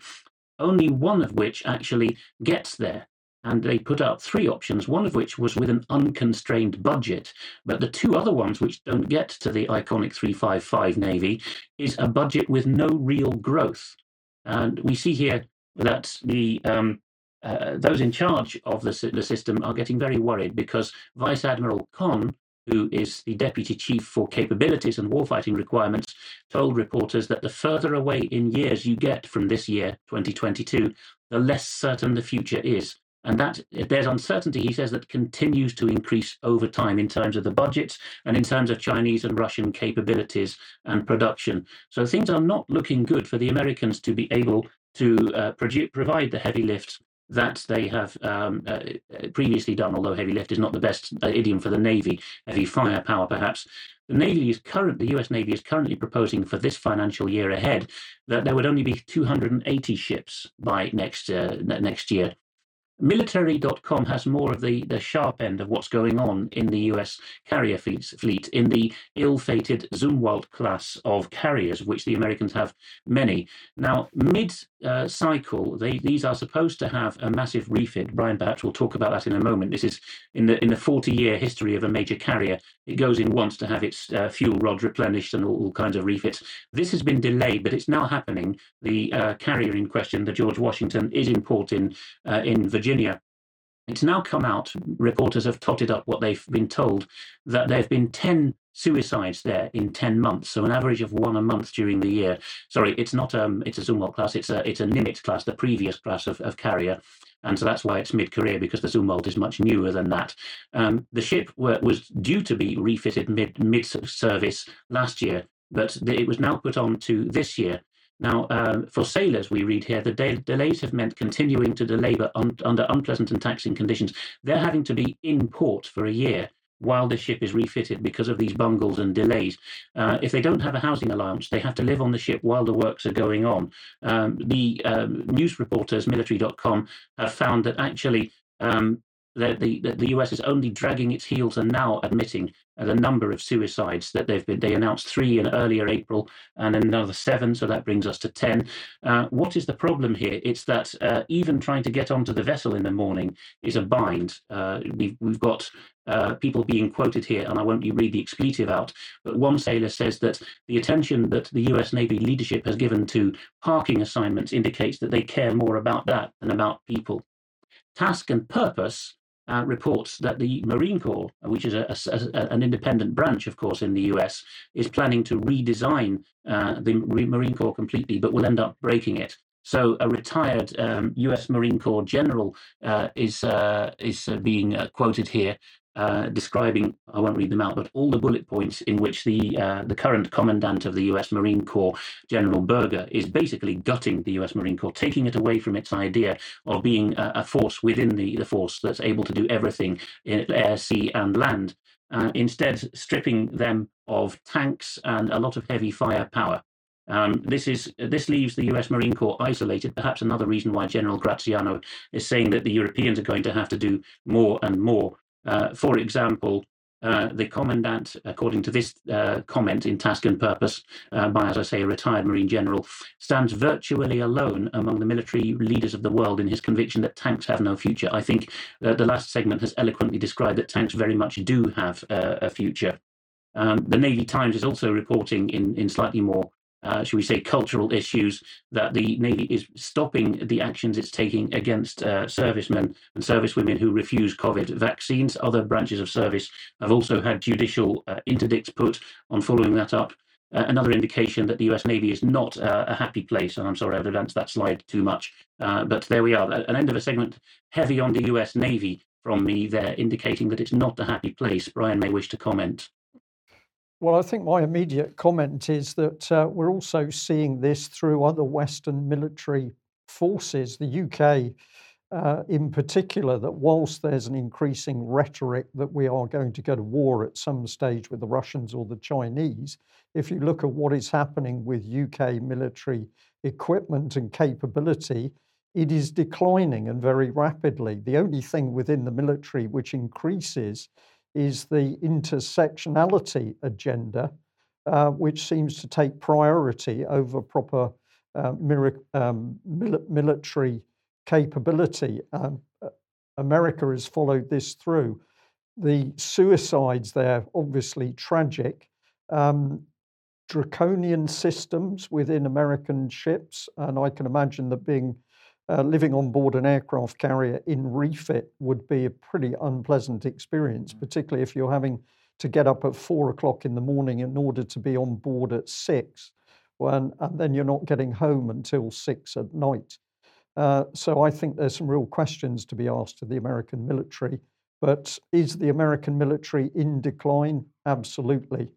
only one of which actually gets there. And they put out three options, one of which was with an unconstrained budget. But the two other ones, which don't get to the iconic 355 Navy, is a budget with no real growth. And we see here that the um, uh, those in charge of the, the system are getting very worried because Vice Admiral Conn who is the deputy chief for capabilities and warfighting requirements, told reporters that the further away in years you get from this year, 2022, the less certain the future is. And that there's uncertainty, he says, that continues to increase over time in terms of the budgets and in terms of Chinese and Russian capabilities and production. So things are not looking good for the Americans to be able to uh, provide the heavy lifts that they have um, uh, previously done, although heavy lift is not the best uh, idiom for the Navy, heavy firepower perhaps. The Navy is current, the US Navy is currently proposing for this financial year ahead that there would only be 280 ships by next uh, next year. Military.com has more of the, the sharp end of what's going on in the US carrier fleet, in the ill fated Zumwalt class of carriers, which the Americans have many. Now, mid uh, cycle, they, these are supposed to have a massive refit. Brian perhaps will talk about that in a moment. This is in the in the 40 year history of a major carrier. It goes in once to have its uh, fuel rods replenished and all, all, kinds of refits. This has been delayed, but it's now happening. The uh, carrier in question, the George Washington, is in port in, uh, in Virginia. It's now come out, reporters have totted up what they've been told, that there have been 10 suicides there in 10 months, so an average of one a month during the year. Sorry, it's not um, it's a Zumwalt class, it's a it's a Nimitz class, the previous class of, of carrier. And so that's why it's mid-career because the Zumwalt is much newer than that. Um, the ship were, was due to be refitted mid mid-service last year, but it was now put on to this year. Now, uh, for sailors, we read here the de- delays have meant continuing to labour un- under unpleasant and taxing conditions. They're having to be in port for a year while the ship is refitted because of these bungles and delays. Uh, if they don't have a housing allowance, they have to live on the ship while the works are going on. Um, the um, news reporters, military.com, have found that actually um, the, the, the US is only dragging its heels and now admitting the number of suicides that they've been. They announced three in earlier April and another seven, so that brings us to 10. Uh, what is the problem here? It's that uh, even trying to get onto the vessel in the morning is a bind. Uh, we've, we've got uh, people being quoted here, and I won't read the expletive out, but one sailor says that the attention that the US Navy leadership has given to parking assignments indicates that they care more about that than about people. Task and purpose uh, reports that the Marine Corps, which is a, a, a, an independent branch, of course, in the US, is planning to redesign uh, the Marine Corps completely, but will end up breaking it. So, a retired um, U.S. Marine Corps general uh, is uh, is uh, being uh, quoted here uh, describing, I won't read them out, but all the bullet points in which the uh, the current commandant of the U.S. Marine Corps, General Berger, is basically gutting the U.S. Marine Corps, taking it away from its idea of being a, a force within the, the force that's able to do everything in air, sea, and land. Uh, instead, stripping them of tanks and a lot of heavy firepower. Um, this is this leaves the U.S. Marine Corps isolated. Perhaps another reason why General Graziano is saying that the Europeans are going to have to do more and more uh, for example, uh, the commandant, according to this uh, comment in Task and Purpose uh, by, as I say, a retired Marine general, stands virtually alone among the military leaders of the world in his conviction that tanks have no future. I think the last segment has eloquently described that tanks very much do have a future. Um, the Navy Times is also reporting in, in slightly more uh, should we say, cultural issues that the Navy is stopping the actions it's taking against uh, servicemen and servicewomen who refuse COVID vaccines. Other branches of service have also had judicial uh, interdicts put on following that up. Uh, another indication that the US Navy is not uh, a happy place. And I'm sorry, I've advanced that slide too much. Uh, but there we are, an end of a segment heavy on the US Navy from me there, indicating that it's not a happy place. Brian may wish to comment. Well, I think my immediate comment is that uh, we're also seeing this through other Western military forces, the UK uh, in particular, that whilst there's an increasing rhetoric that we are going to go to war at some stage with the Russians or the Chinese, if you look at what is happening with UK military equipment and capability, it is declining and very rapidly. The only thing within the military which increases is the intersectionality agenda, uh, which seems to take priority over proper uh, um, military capability. Um, uh, America has followed this through. The suicides there, obviously tragic. Um, draconian systems within American ships, and I can imagine that being uh, living on board an aircraft carrier in refit would be a pretty unpleasant experience, mm. particularly if you're having to get up at four o'clock in the morning in order to be on board at six, when, and then you're not getting home until six at night. Uh, so I think there's some real questions to be asked of the American military. But is the American military in decline? Absolutely.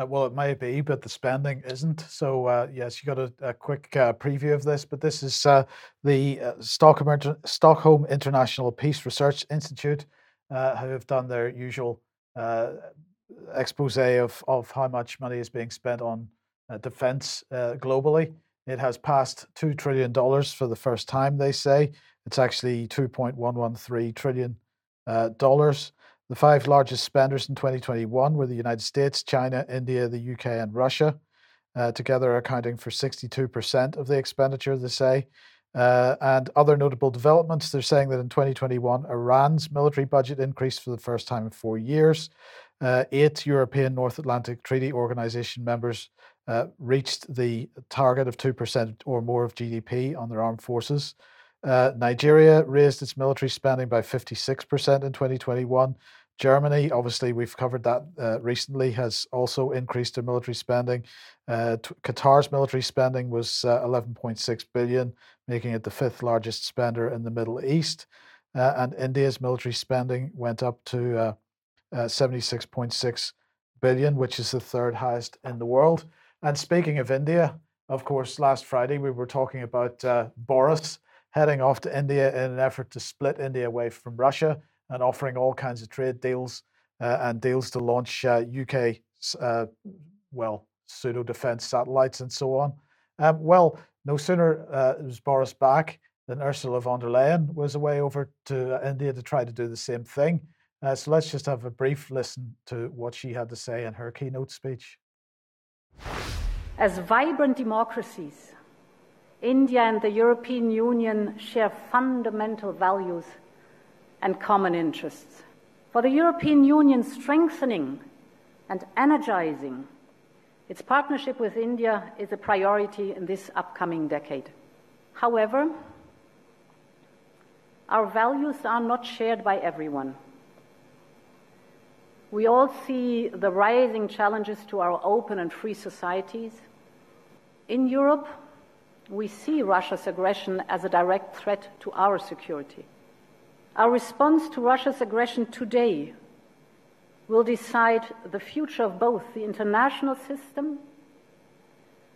Uh, well, it may be, but the spending isn't. So, uh, yes, you got a, a quick uh, preview of this, but this is uh, the uh, Stockholm, Stockholm International Peace Research Institute, uh, who have done their usual expose of, of how much money is being spent on defense globally. It has passed $2 trillion for the first time, they say. It's actually $2.113 trillion. dollars. The five largest spenders in 2021 were the United States, China, India, the UK, and Russia, uh, together accounting for 62% of the expenditure, they say. Uh, and other notable developments, they're saying that in 2021, Iran's military budget increased for the first time in four years. Uh, eight European North Atlantic Treaty Organization members uh, reached the target of 2% or more of GDP on their armed forces. Uh, Nigeria raised its military spending by 56% in 2021. Germany, obviously, we've covered that uh, recently, has also increased their military spending. Uh, t- Qatar's military spending was uh, 11.6 billion, making it the fifth largest spender in the Middle East. Uh, and India's military spending went up to uh, uh, 76.6 billion, which is the third highest in the world. And speaking of India, of course, last Friday we were talking about Boris heading off to India in an effort to split India away from Russia and offering all kinds of trade deals uh, and deals to launch UK, uh, well, pseudo defense satellites and so on. Um, well, no sooner uh, was Boris back than Ursula von der Leyen was away over to India to try to do the same thing. Uh, so let's just have a brief listen to what she had to say in her keynote speech. As vibrant democracies, India and the European Union share fundamental values and common interests. For the European Union, strengthening and energizing its partnership with India is a priority in this upcoming decade. However, our values are not shared by everyone. We all see the rising challenges to our open and free societies in Europe, we see Russia's aggression as a direct threat to our security. Our response to Russia's aggression today will decide the future of both the international system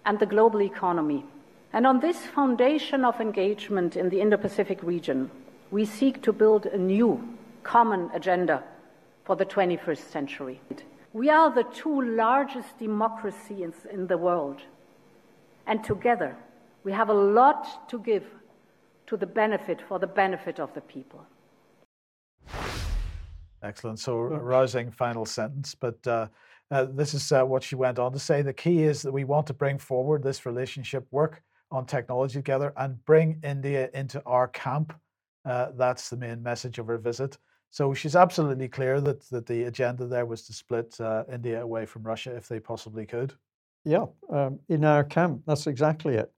and the global economy. And on this foundation of engagement in the Indo Pacific region, we seek to build a new common agenda for the 21st century. We are the two largest democracies in the world. And together, we have a lot to give to the benefit, for the benefit of the people. Excellent. So, rousing final sentence. But uh, uh, this is uh, what she went on to say. The key is that we want to bring forward this relationship, work on technology together, and bring India into our camp. Uh, that's the main message of her visit. So she's absolutely clear that, that the agenda there was to split uh, India away from Russia if they possibly could. Yeah, um, in our camp, that's exactly it.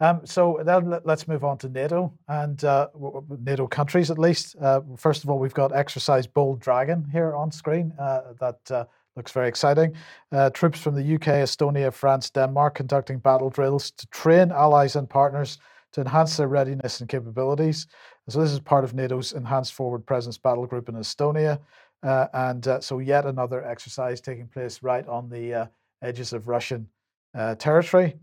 Um, so then let's move on to NATO and uh, NATO countries at least. Uh, first of all, we've got Exercise Bold Dragon here on screen. Uh, that uh, looks very exciting. Uh, troops from the UK, Estonia, France, Denmark conducting battle drills to train allies and partners to enhance their readiness and capabilities. So this is part of NATO's Enhanced Forward Presence Battle Group in Estonia. Uh, and so yet another exercise taking place right on the edges of Russian territory.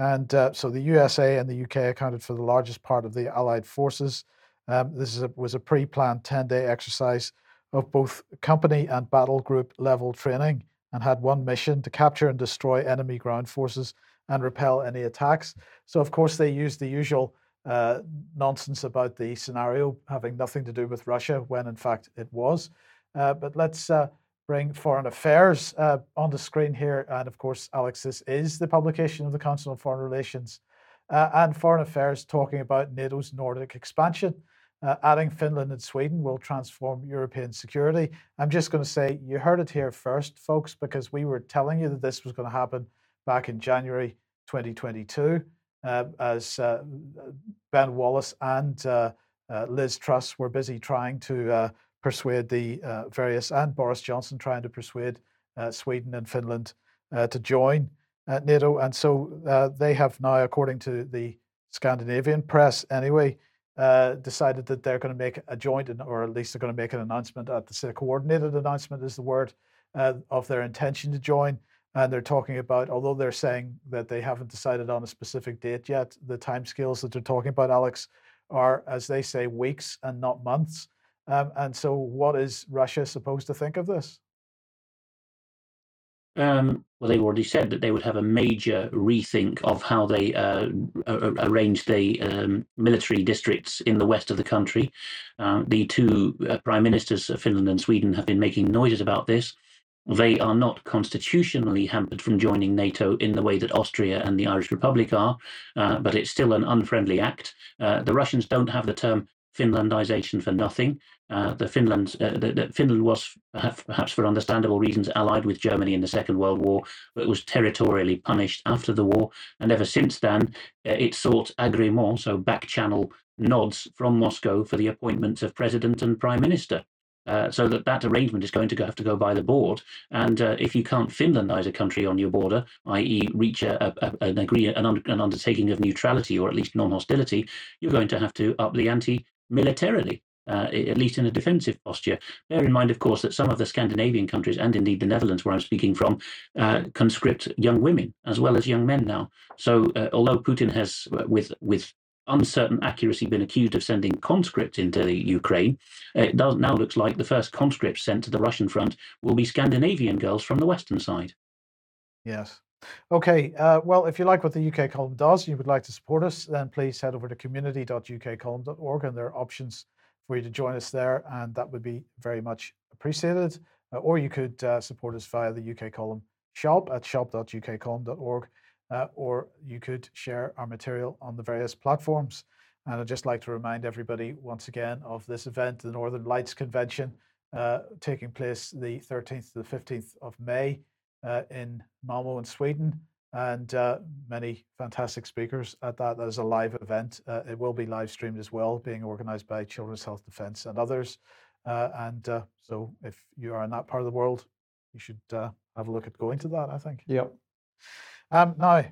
And uh, so the USA and the UK accounted for the largest part of the Allied forces. Um, this a, was a pre planned 10 day exercise of both company and battle group level training and had one mission to capture and destroy enemy ground forces and repel any attacks. So, of course, they used the usual uh, nonsense about the scenario having nothing to do with Russia when in fact it was. Uh, but let's uh, bring foreign affairs uh, on the screen here. And of course, Alex, this is the publication of the Council on Foreign Relations uh, and Foreign Affairs talking about NATO's Nordic expansion. Uh, adding Finland and Sweden will transform European security. I'm just going to say you heard it here first, folks, because we were telling you that this was going to happen back in January 2022 uh, as uh, Ben Wallace and uh, Liz Truss were busy trying to persuade the uh, various, and Boris Johnson trying to persuade uh, Sweden and Finland uh, to join uh, NATO. And so uh, they have now, according to the Scandinavian press anyway, decided that they're going to make a joint, or at least they're going to make an announcement at the coordinated announcement is the word of their intention to join. And they're talking about, although they're saying that they haven't decided on a specific date yet, the timescales that they're talking about, Alex, are, as they say, weeks and not months. Um, and so, what is Russia supposed to think of this? Um, well, they've already said that they would have a major rethink of how they uh, arrange the um, military districts in the west of the country. Uh, the two uh, prime ministers of Finland and Sweden have been making noises about this. They are not constitutionally hampered from joining NATO in the way that Austria and the Irish Republic are, uh, but it's still an unfriendly act. Uh, the Russians don't have the term Finlandization for nothing. Uh, the Finland, uh, the, the Finland was perhaps for understandable reasons allied with Germany in the Second World War, but was territorially punished after the war. And ever since then, uh, it sought agrément, so back channel nods from Moscow for the appointments of president and prime minister. Uh, so that that arrangement is going to have to go by the board. And uh, if you can't Finlandize a country on your border, i.e., reach a, a, an agree an, an undertaking of neutrality or at least non-hostility, you're going to have to up the ante militarily. Uh, at least in a defensive posture. Bear in mind, of course, that some of the Scandinavian countries and indeed the Netherlands, where I'm speaking from, uh, conscript young women as well as young men now. So, uh, although Putin has, uh, with with uncertain accuracy been accused of sending conscripts into the Ukraine, it does now looks like the first conscripts sent to the Russian front will be Scandinavian girls from the western side. Yes. Okay. Uh, well, if you like what the UK column does and you would like to support us, then please head over to community.ukcolumn.org and there are options for you to join us there, and that would be very much appreciated. Uh, or you could uh, support us via the UK column shop at shop.ukcolumn.org, uh, or you could share our material on the various platforms. And I'd just like to remind everybody once again of this event, the Northern Lights Convention, uh, taking place the 13th to the 15th of May uh, in Malmo in Sweden, and uh, many fantastic speakers at that. That is a live event. Uh, it will be live streamed as well, being organized by Children's Health Defence and others. Uh, and uh, so, if you are in that part of the world, you should uh, have a look at going to that, I think. Yep. Um, now,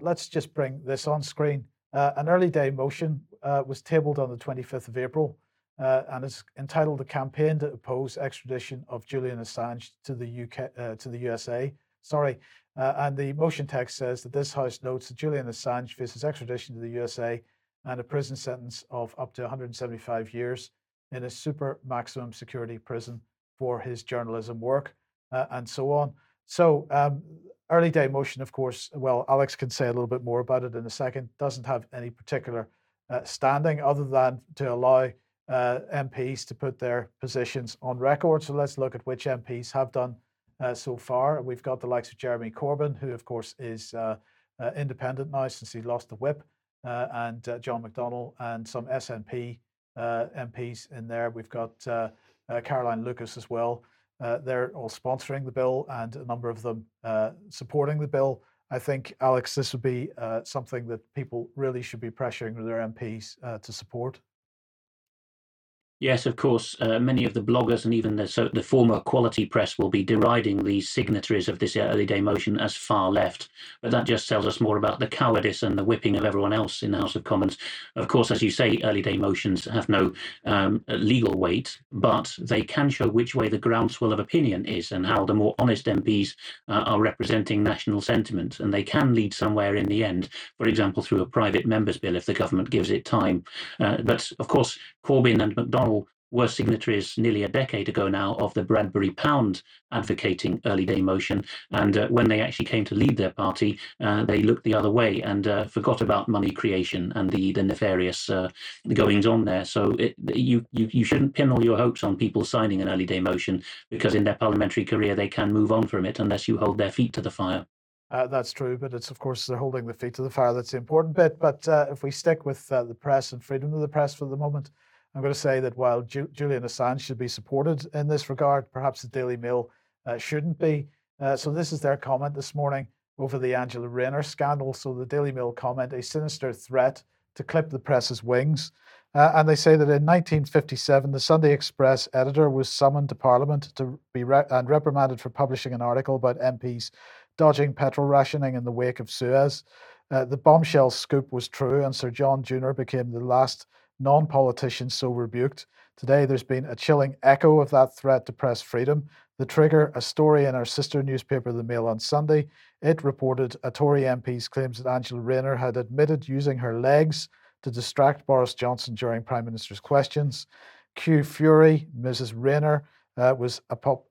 let's just bring this on screen. an early day motion was tabled on the 25th of April uh, and it's entitled "The Campaign to Oppose Extradition of Julian Assange to the UK uh, to the USA." Sorry, uh, and the motion text says that this House notes that Julian Assange faces extradition to the USA and a prison sentence of up to 175 years in a super maximum security prison for his journalism work, uh, and so on. So. Um, early day motion, of course, well, Alex can say a little bit more about it in a second, doesn't have any particular uh, standing other than to allow uh, MPs to put their positions on record. So let's look at which MPs have done uh, so far. We've got the likes of Jeremy Corbyn, who, of course, is uh, uh independent now since he lost the whip, uh, and uh, John McDonnell, and some SNP MPs in there. We've got Caroline Lucas as well. they're all sponsoring the bill, and a number of them supporting the bill. I think, Alex, this would be something that people really should be pressuring their MPs to support. Yes, of course. Uh, many of the bloggers and even the, so the former quality press will be deriding the signatories of this early day motion as far left. But that just tells us more about the cowardice and the whipping of everyone else in the House of Commons. Of course, as you say, early day motions have no um, legal weight, but they can show which way the groundswell of opinion is and how the more honest MPs uh, are representing national sentiment. And they can lead somewhere in the end, for example, through a private member's bill if the government gives it time. Uh, but of course, Corbyn and Were signatories nearly a decade ago now of the Bradbury Pound advocating early day motion. And uh, when they actually came to lead their party, uh, they looked the other way and uh, forgot about money creation and the, the nefarious uh, goings on there. So it, you, you, you shouldn't pin all your hopes on people signing an early day motion because in their parliamentary career they can move on from it unless you hold their feet to the fire. Uh, that's true, but it's of course they're holding the feet to the fire. That's the important bit. But uh, if we stick with uh, the press and freedom of the press for the moment, I'm going to say that while Ju- Julian Assange should be supported in this regard, perhaps the Daily Mail uh, shouldn't be. Uh, so this is their comment this morning over the Angela Rayner scandal. So the Daily Mail comment: a sinister threat to clip the press's wings. Uh, and they say that in 1957, the Sunday Express editor was summoned to Parliament to be re- and reprimanded for publishing an article about MPs dodging petrol rationing in the wake of Suez. Uh, the bombshell scoop was true, and Sir John Junor became the last non politicians so rebuked. Today, there's been a chilling echo of that threat to press freedom. The trigger, a story in our sister newspaper, The Mail, on Sunday. It reported a Tory MP's claims that Angela Rayner had admitted using her legs to distract Boris Johnson during Prime Minister's questions. Q Fury, Mrs. Rayner, uh, was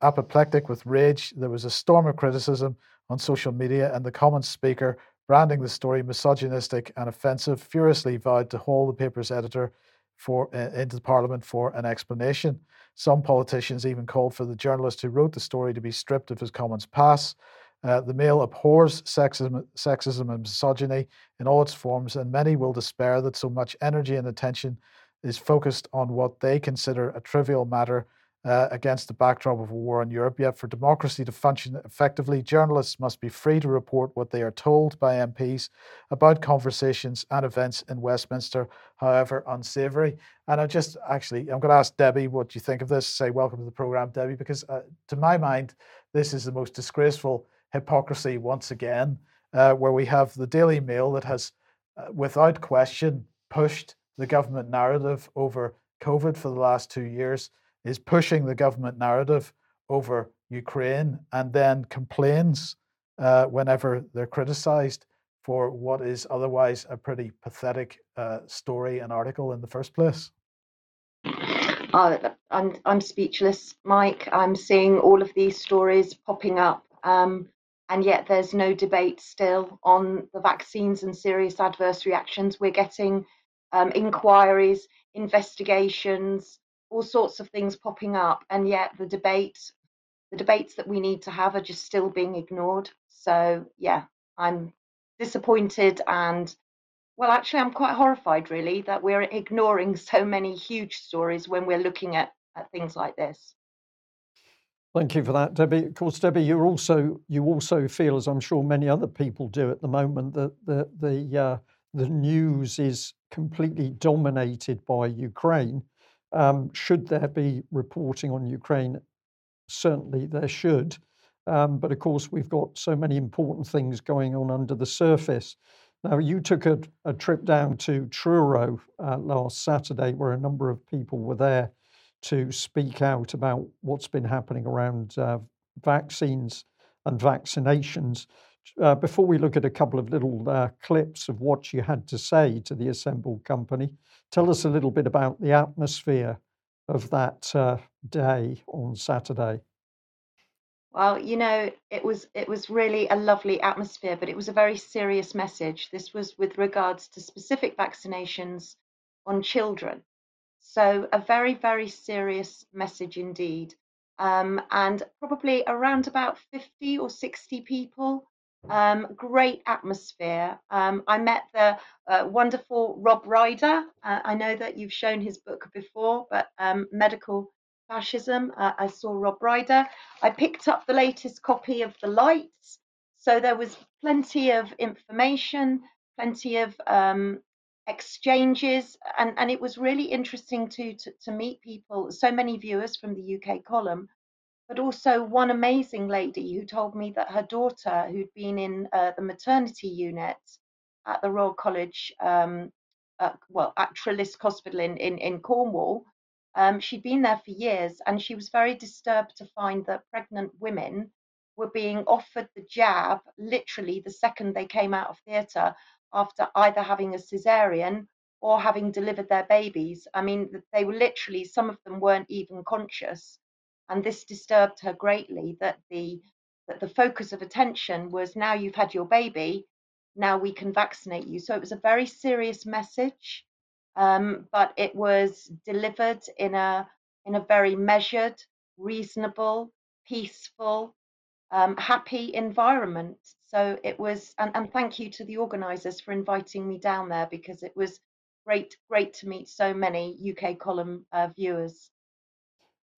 apoplectic with rage. There was a storm of criticism on social media, and the Commons Speaker branding the story misogynistic and offensive, furiously vowed to haul the paper's editor for, uh, into Parliament for an explanation. Some politicians even called for the journalist who wrote the story to be stripped of his Commons pass. Uh, the Mail abhors sexism, sexism and misogyny in all its forms, and many will despair that so much energy and attention is focused on what they consider a trivial matter uh, against the backdrop of a war in Europe. Yet, for democracy to function effectively, journalists must be free to report what they are told by MPs about conversations and events in Westminster, however unsavoury. And I just actually, I'm going to ask Debbie what you think of this. Say welcome to the programme, Debbie, because uh, to my mind, this is the most disgraceful hypocrisy once again, uh, where we have the Daily Mail that has, uh, without question, pushed the government narrative over COVID for the last two years is pushing the government narrative over Ukraine and then complains uh, whenever they're criticized for what is otherwise a pretty pathetic uh, story and article in the first place? Uh, I'm, I'm speechless, Mike. I'm seeing all of these stories popping up, um, and yet there's no debate still on the vaccines and serious adverse reactions. We're getting um, inquiries, investigations, all sorts of things popping up, and yet the debate, the debates that we need to have, are just still being ignored. So yeah, I'm disappointed and well, actually, I'm quite horrified, really, that we're ignoring so many huge stories when we're looking at, at things like this. Thank you for that, Debbie. Of course, Debbie, you also you also feel, as I'm sure many other people do at the moment, that the the uh, the news is completely dominated by Ukraine. Um, should there be reporting on Ukraine? Certainly, there should. Um, but of course, we've got so many important things going on under the surface. Now, you took a, a trip down to Truro uh, last Saturday, where a number of people were there to speak out about what's been happening around uh, vaccines and vaccinations. Uh, before we look at a couple of little uh, clips of what you had to say to the assembled company, tell us a little bit about the atmosphere of that uh, day on Saturday. Well, you know, it was it was really a lovely atmosphere, but it was a very serious message. This was with regards to specific vaccinations on children. So a very, very serious message indeed. Um, and probably around about 50 or 60 people. Um, great atmosphere. Um, I met the uh, wonderful Rob Ryder. Uh, I know that you've shown his book before, but um, medical fascism. Uh, I saw Rob Ryder. I picked up the latest copy of The Lights. So there was plenty of information, plenty of um, exchanges, and, and it was really interesting to, to, to meet people, so many viewers from the UK column, but also one amazing lady who told me that her daughter, who'd been in uh, the maternity unit at the Royal College, um, uh, well, at Treliske Hospital in, in, in Cornwall, um, she'd been there for years and she was very disturbed to find that pregnant women were being offered the jab literally the second they came out of theatre after either having a cesarean or having delivered their babies. I mean, they were literally, some of them weren't even conscious. And this disturbed her greatly that the that the focus of attention was now you've had your baby, now we can vaccinate you. So it was a very serious message um, but it was delivered in a in a very measured, reasonable, peaceful, um, happy environment. So it was, and, and thank you to the organisers for inviting me down there because it was great, great to meet so many UK column uh, viewers.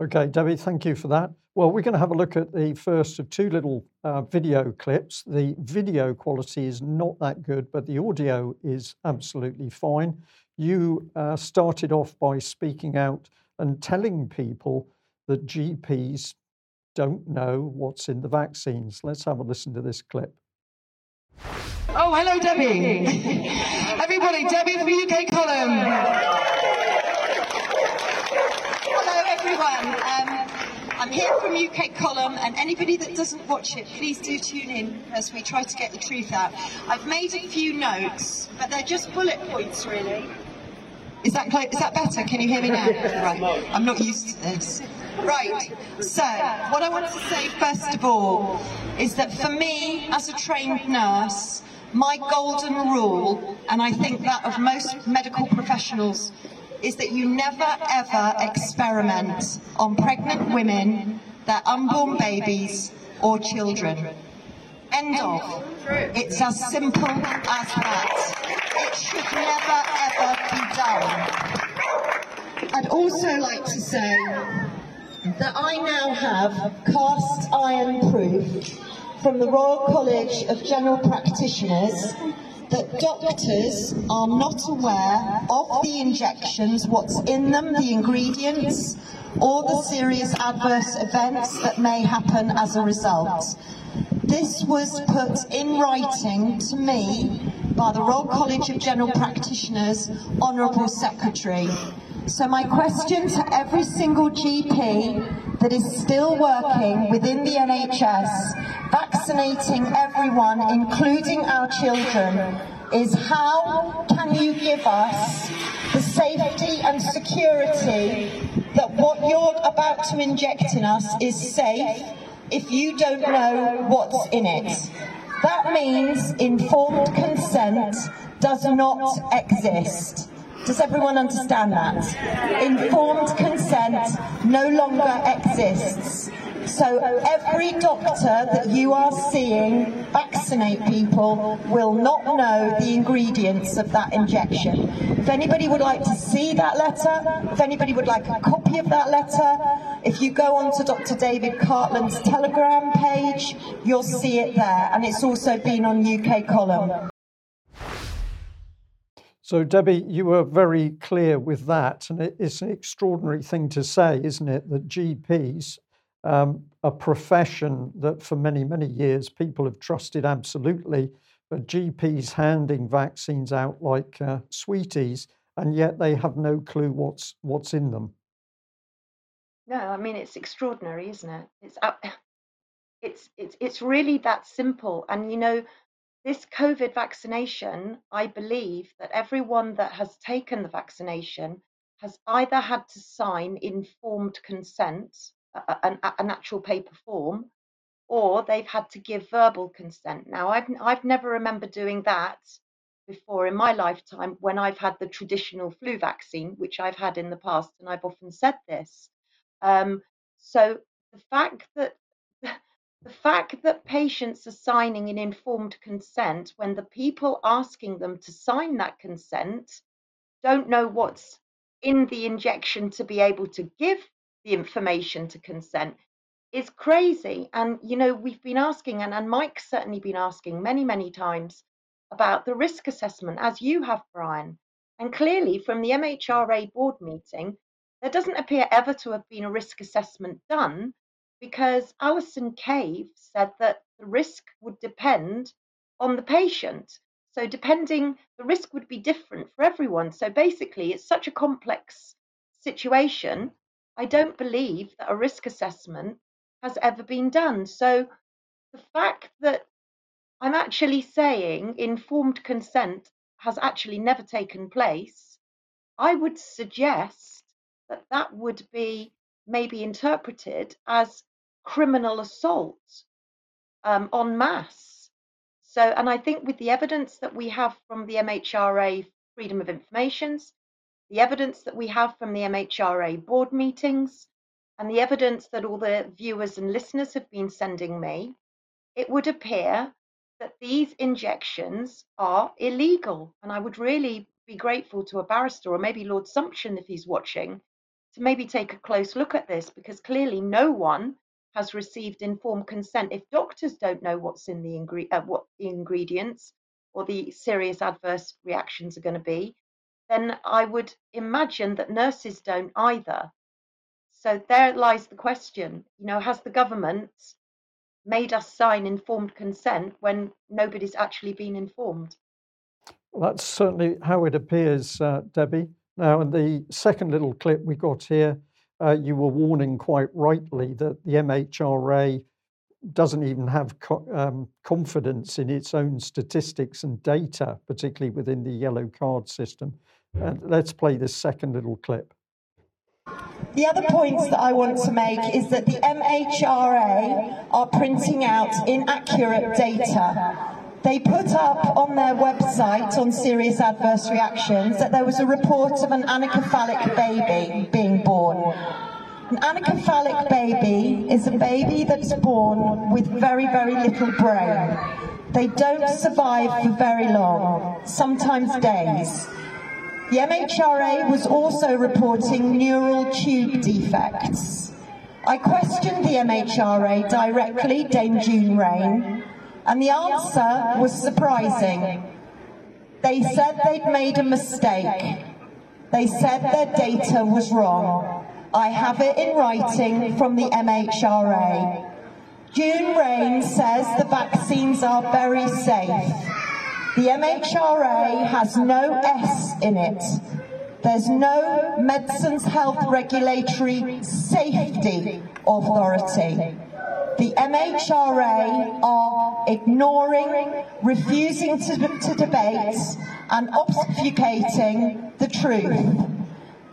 Okay, Debbie, thank you for that. Well, we're going to have a look at the first of two little uh, video clips. The video quality is not that good, but the audio is absolutely fine you uh, started off by speaking out and telling people that GPs don't know what's in the vaccines. Let's have a listen to this clip. Oh, hello, Debbie. Everybody, Debbie from UK Column. Hello, everyone. Um, I'm here from UK Column, and anybody that doesn't watch it, please do tune in as we try to get the truth out. I've made a few notes, but they're just bullet points, really. Is that? Is that better? Can you hear me now? Right. I'm not used to this. Right. So, what I want to say first of all is that for me, as a trained nurse, my golden rule, and I think that of most medical professionals, is that you never ever experiment on pregnant women, their unborn babies, or children. End of. It's as simple as that. It should never ever be done. I'd also like to say that I now have cast iron proof from the Royal College of General Practitioners that doctors are not aware of the injections, what's in them, the ingredients, or the serious adverse events that may happen as a result. This was put in writing to me by the Royal College of General Practitioners Honourable Secretary. So my question to every single GP that is still working within the NHS vaccinating everyone, including our children, is how can you give us the safety and security that what you're about to inject in us is safe if you don't know what's in it. That means informed consent does not exist. Does everyone understand that? Informed consent no longer exists. So every doctor that you are seeing vaccinate people will not know the ingredients of that injection. If anybody would like to see that letter, if anybody would like a copy of that letter, if you go onto Dr. David Cartland's Telegram page, you'll see it there. And it's also been on UK column. So, Debbie, you were very clear with that. And it's an extraordinary thing to say, isn't it, that GPs um, a profession that for many, many years people have trusted absolutely, but GPs handing vaccines out like uh, sweeties, and yet they have no clue what's what's in them. No, I mean it's extraordinary, isn't it? It's it's it's it's really that simple. And you know, this COVID vaccination, I believe that everyone that has taken the vaccination has either had to sign informed consent a, a, an actual paper form, or they've had to give verbal consent. Now, I've I've never remember doing that before in my lifetime when I've had the traditional flu vaccine, which I've had in the past, and I've often said this. Um, so the fact that the fact that patients are signing an informed consent when the people asking them to sign that consent don't know what's in the injection to be able to give the information to consent is crazy. And, you know, we've been asking, and, and Mike's certainly been asking many, many times about the risk assessment, as you have, Brian. And clearly, from the MHRA board meeting, there doesn't appear ever to have been a risk assessment done because Alison Cave said that the risk would depend on the patient. So, depending, the risk would be different for everyone. So, basically, it's such a complex situation I don't believe that a risk assessment has ever been done. So the fact that I'm actually saying informed consent has actually never taken place, I would suggest that that would be maybe interpreted as criminal assault um, en masse. So, and I think with the evidence that we have from the MHRA Freedom of Informations, the evidence that we have from the MHRA board meetings, and the evidence that all the viewers and listeners have been sending me, it would appear that these injections are illegal. And I would really be grateful to a barrister or maybe Lord Sumption, if he's watching, to maybe take a close look at this because clearly no one has received informed consent. If doctors don't know what's in the ingre- uh, what the ingredients or the serious adverse reactions are going to be, then I would imagine that nurses don't either. So there lies the question, you know, has the government made us sign informed consent when nobody's actually been informed? Well, that's certainly how it appears, uh, Debbie. Now, in the second little clip we got here, uh, you were warning quite rightly that the MHRA doesn't even have co- um, confidence in its own statistics and data, particularly within the yellow card system. And let's play this second little clip. The other points that I want to make is that the MHRA are printing out inaccurate data. They put up on their website on serious adverse reactions that there was a report of an anencephalic baby being born. An anencephalic baby is a baby that's born with very, very little brain. They don't survive for very long, sometimes days. The MHRA was also reporting neural tube defects. I questioned the MHRA directly, Dame June Raine, and the answer was surprising. They said they'd made a mistake. They said their data was wrong. I have it in writing from the MHRA. June Raine says the vaccines are very safe. The MHRA has no S in it. There's no Medicines Health Regulatory Safety Authority. the MHRA are ignoring, refusing to, to debate, and obfuscating the truth.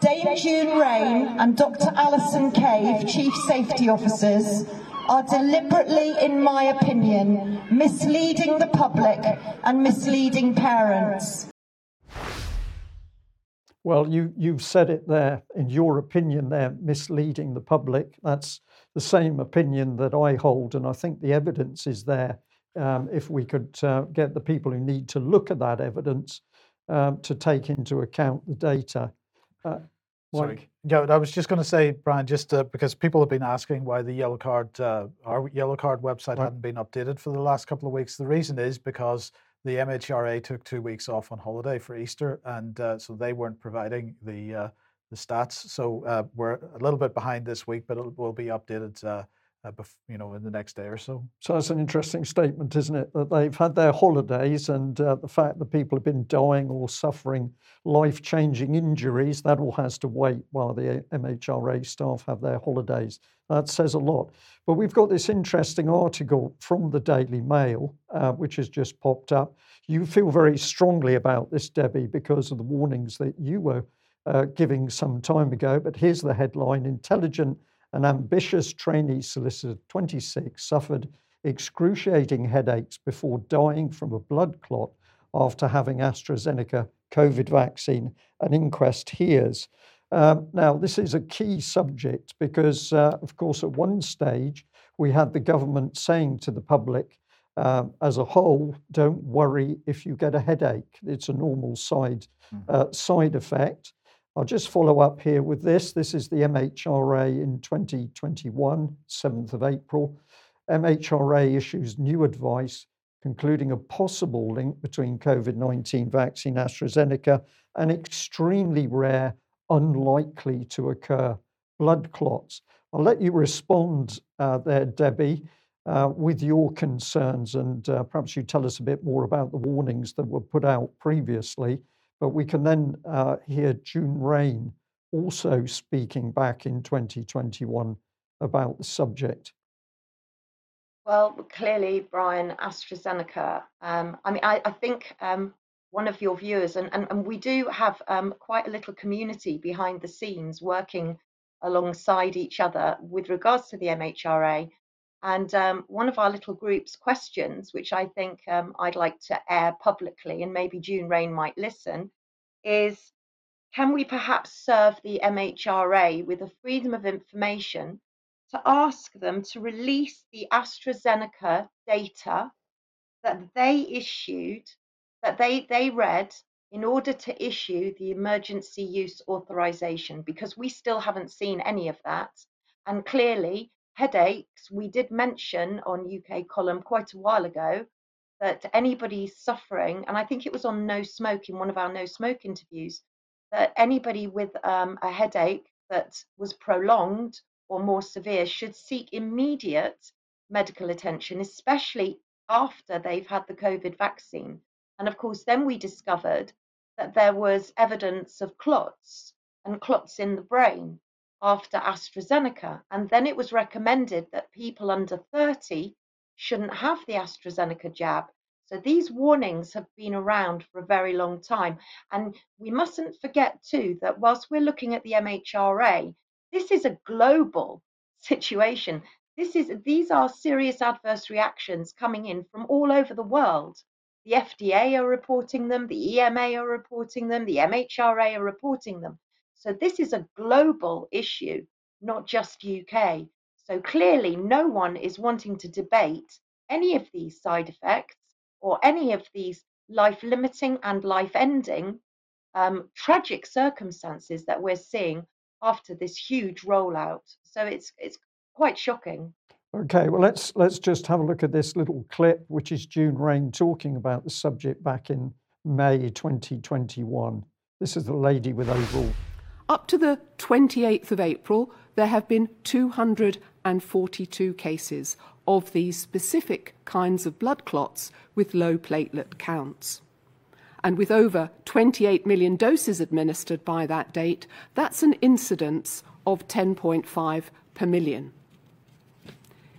Dame June Raine and Dr. Alison Cave, Chief Safety Officers, are deliberately, in my opinion, misleading the public and misleading parents. Well, you, you've said it there. In your opinion, they're misleading the public. That's the same opinion that I hold, and I think the evidence is there. Um, if we could uh, get the people who need to look at that evidence um, to take into account the data. Uh, Sorry. Yeah, I was just going to say, Brian, just uh, because people have been asking why the yellow card, uh, our yellow card website right. hadn't been updated for the last couple of weeks. The reason is because the MHRA took two weeks off on holiday for Easter, and uh, so they weren't providing the uh, the stats. So uh, we're a little bit behind this week, but it will be updated. Uh, bef- you know, in the next day or so. So that's an interesting statement, isn't it? That they've had their holidays, and uh, the fact that people have been dying or suffering life-changing injuries, that all has to wait while the MHRA staff have their holidays. That says a lot. But we've got this interesting article from the Daily Mail, uh, which has just popped up. You feel very strongly about this, Debbie, because of the warnings that you were uh, giving some time ago. But here's the headline Intelligent and ambitious trainee solicitor, 26, suffered excruciating headaches before dying from a blood clot after having AstraZeneca COVID vaccine, an inquest hears. Um, now, this is a key subject because, uh, of course, at one stage we had the government saying to the public uh, as a whole, don't worry if you get a headache. It's a normal side, mm-hmm. uh, side effect. I'll just follow up here with this. This is the MHRA in 2021, 7th of April. MHRA issues new advice concluding a possible link between COVID 19 vaccine AstraZeneca and extremely rare, unlikely to occur blood clots. I'll let you respond uh, there, Debbie, uh, with your concerns, and uh, perhaps you tell us a bit more about the warnings that were put out previously. But we can then uh, hear June Raine also speaking back in 2021 about the subject. Well, clearly, Brian, AstraZeneca. Um, I mean, I, I think um, one of your viewers, and, and, and we do have um, quite a little community behind the scenes working alongside each other with regards to the MHRA. And um, one of our little group's questions, which I think um, I'd like to air publicly, and maybe June Raine might listen, is can we perhaps serve the MHRA with a freedom of information to ask them to release the AstraZeneca data that they issued, that they, they read in order to issue the emergency use authorization, because we still haven't seen any of that. And clearly, headaches, we did mention on UK column quite a while ago that anybody suffering, and I think it was on No Smoke in one of our No Smoke interviews, that anybody with um, a headache that was prolonged or more severe should seek immediate medical attention, especially after they've had the COVID vaccine. And of course, then we discovered that there was evidence of clots and clots in the brain after AstraZeneca. And then it was recommended that people under 30 shouldn't have the AstraZeneca jab. So these warnings have been around for a very long time. And we mustn't forget, too, that whilst we're looking at the MHRA, this is a global situation. This is these are serious adverse reactions coming in from all over the world. The FDA are reporting them, the EMA are reporting them, the MHRA are reporting them. So this is a global issue, not just UK. So clearly, no one is wanting to debate any of these side effects or any of these life limiting and life ending um, tragic circumstances that we're seeing after this huge rollout. So it's it's quite shocking. Okay, well let's let's just have a look at this little clip, which is June Raine talking about the subject back in May 2021. This is the lady with overall. Up to the 28th of April, there have been 242 cases of these specific kinds of blood clots with low platelet counts and with over 28 million doses administered by that date, that's an incidence of 10.5 per million.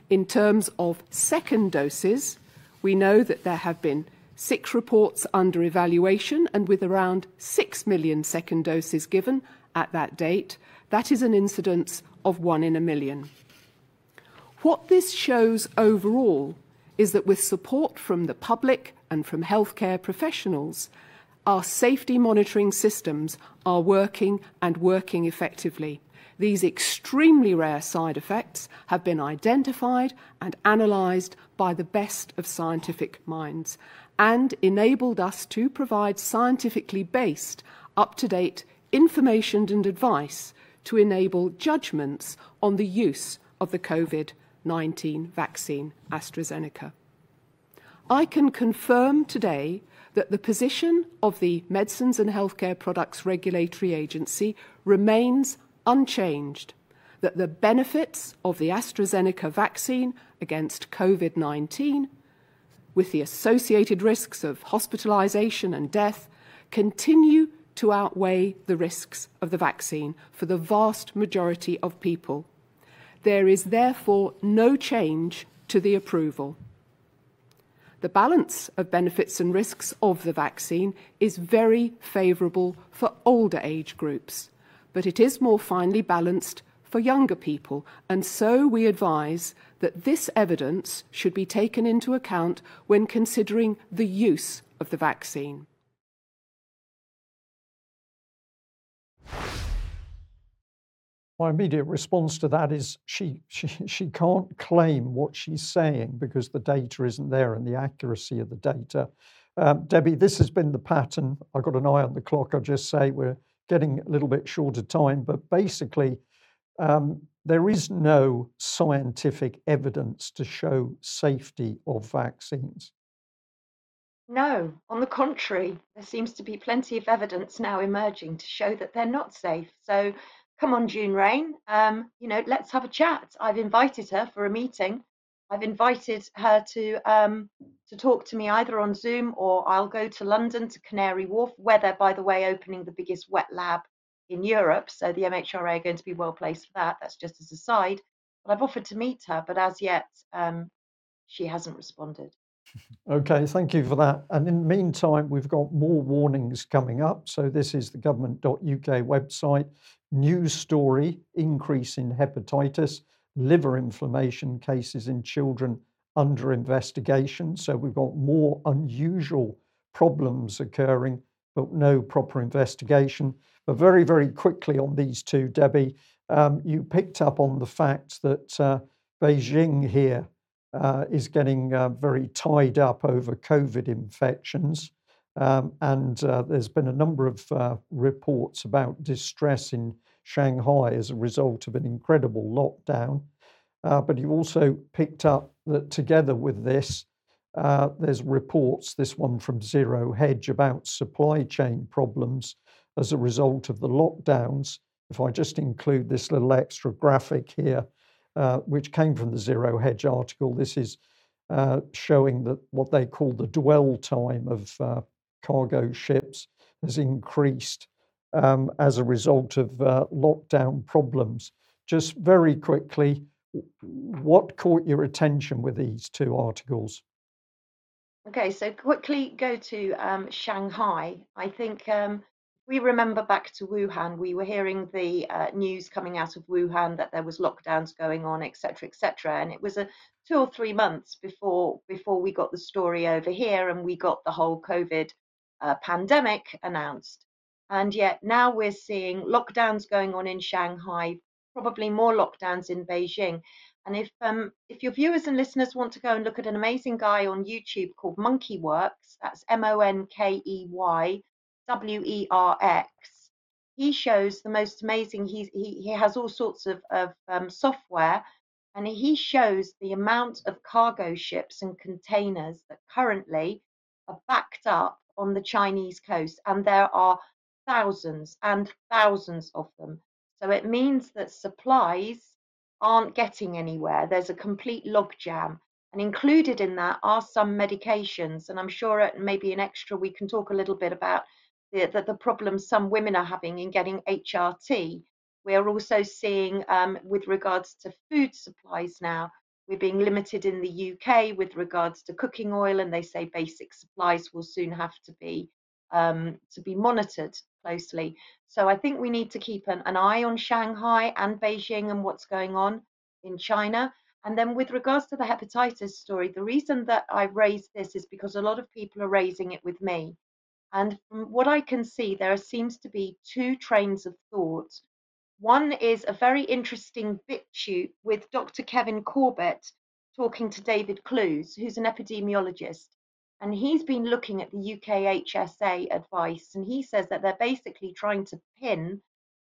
In terms of second doses, we know that there have been six reports under evaluation, and with around 6 million second doses given at that date, that is an incidence of one in a million. What this shows overall is that with support from the public and from healthcare professionals, our safety monitoring systems are working and working effectively. These extremely rare side effects have been identified and analysed by the best of scientific minds and enabled us to provide scientifically based, up to date information and advice to enable judgments on the use of the COVID 19 vaccine AstraZeneca. I can confirm today that the position of the Medicines and Healthcare Products Regulatory Agency remains unchanged, that the benefits of the AstraZeneca vaccine against COVID 19, with the associated risks of hospitalisation and death, continue to outweigh the risks of the vaccine for the vast majority of people. There is therefore no change to the approval. The balance of benefits and risks of the vaccine is very favourable for older age groups, but it is more finely balanced for younger people, and so we advise that this evidence should be taken into account when considering the use of the vaccine. My immediate response to that is she, she, she can't claim what she's saying because the data isn't there and the accuracy of the data. Um, Debbie, this has been the pattern. I've got an eye on the clock. I'll just say we're getting a little bit short of time, but basically, um, there is no scientific evidence to show safety of vaccines. No, on the contrary, there seems to be plenty of evidence now emerging to show that they're not safe. So come on, June Raine, um, you know, let's have a chat. I've invited her for a meeting. I've invited her to um, to talk to me either on Zoom or I'll go to London to Canary Wharf, where they're, by the way, opening the biggest wet lab in Europe. So the MHRA are going to be well placed for that. That's just as a side. But I've offered to meet her, but as yet, um, she hasn't responded. Okay, thank you for that. And in the meantime, we've got more warnings coming up. So this is the government.uk website. News story increase in hepatitis, liver inflammation cases in children under investigation. So we've got more unusual problems occurring, but no proper investigation. But very, very quickly on these two, Debbie, um, you picked up on the fact that uh, Beijing here uh, is getting uh, very tied up over COVID infections. Um, and uh, there's been a number of uh, reports about distress in Shanghai as a result of an incredible lockdown. Uh, but you also picked up that together with this, uh, there's reports, this one from Zero Hedge, about supply chain problems as a result of the lockdowns. If I just include this little extra graphic here, uh, which came from the Zero Hedge article. This is uh, showing that what they call the dwell time of cargo ships has increased um, as a result of uh, lockdown problems. Just very quickly, what caught your attention with these two articles? Okay, so quickly go to um, Shanghai. I think um, we remember back to Wuhan, we were hearing the uh, news coming out of Wuhan that there was lockdowns going on, etc., etc. And it was a two or three months before before we got the story over here and we got the whole COVID uh, pandemic announced. And yet now we're seeing lockdowns going on in Shanghai, probably more lockdowns in Beijing. And if um, if your viewers and listeners want to go and look at an amazing guy on YouTube called Monkey Werx, that's M O N K E Y W E R X. He shows the most amazing. He's, he he has all sorts of of um, software, and he shows the amount of cargo ships and containers that currently are backed up on the Chinese coast, and there are thousands and thousands of them. So it means that supplies aren't getting anywhere. There's a complete logjam. And included in that are some medications. And I'm sure maybe an extra we can talk a little bit about the, the, the problems some women are having in getting HRT. We're also seeing, um, with regards to food supplies now, We're being limited in the UK with regards to cooking oil, and they say basic supplies will soon have to be um, to be monitored closely. So I think we need to keep an, an eye on Shanghai and Beijing and what's going on in China. And then with regards to the hepatitis story, the reason that I raised this is because a lot of people are raising it with me. And from what I can see, there seems to be two trains of thought. One is a very interesting BitChute with Dr. Kevin Corbett talking to David Clues, who's an epidemiologist. And he's been looking at the UK HSA advice, and he says that they're basically trying to pin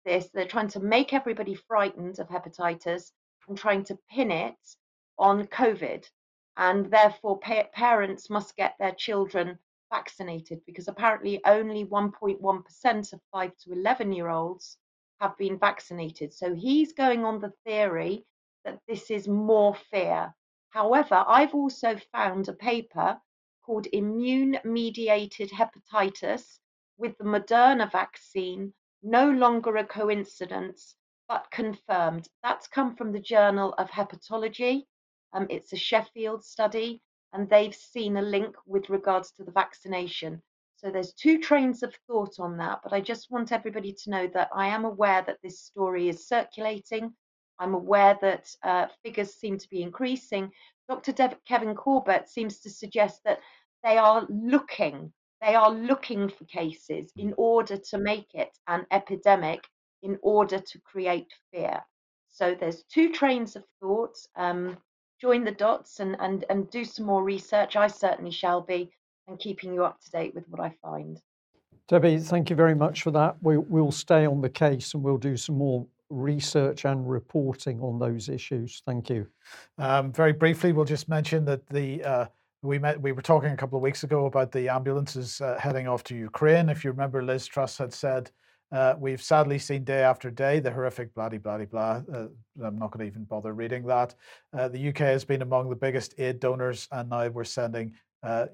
this, they're trying to make everybody frightened of hepatitis and trying to pin it on COVID. And therefore, pa- parents must get their children vaccinated because apparently only 1.1% of 5 to 11 year olds have been vaccinated. So he's going on the theory that this is more fear. However, I've also found a paper called Immune Mediated Hepatitis with the Moderna vaccine, no longer a coincidence, but confirmed. That's come from the Journal of Hepatology. Um, it's a Sheffield study, and they've seen a link with regards to the vaccination. So there's two trains of thought on that, but I just want everybody to know that I am aware that this story is circulating. I'm aware that uh, figures seem to be increasing, Dr. Kevin Corbett seems to suggest that they are looking, they are looking for cases in order to make it an epidemic, in order to create fear. So there's two trains of thought. Um, join the dots and, and, and do some more research. I certainly shall be, and keeping you up to date with what I find. Debbie, thank you very much for that. We, will stay on the case and we'll do some more research and reporting on those issues? Thank you. Um, very briefly, we'll just mention that the uh, we met we were talking a couple of weeks ago about the ambulances uh, heading off to Ukraine. If you remember, Liz Truss had said. Uh, we've sadly seen day after day the horrific blah blah blah. Uh, I'm not going to even bother reading that. Uh, the UK has been among the biggest aid donors, and now we're sending uh,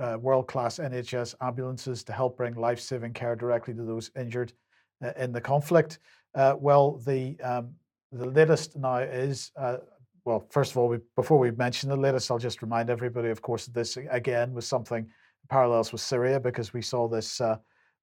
uh, world-class NHS ambulances to help bring life-saving care directly to those injured uh, in the conflict. Uh, well, the um, the latest now is uh, well. First of all, we, before we mention the latest, I'll just remind everybody, of course, that this again was something parallels with Syria because we saw this.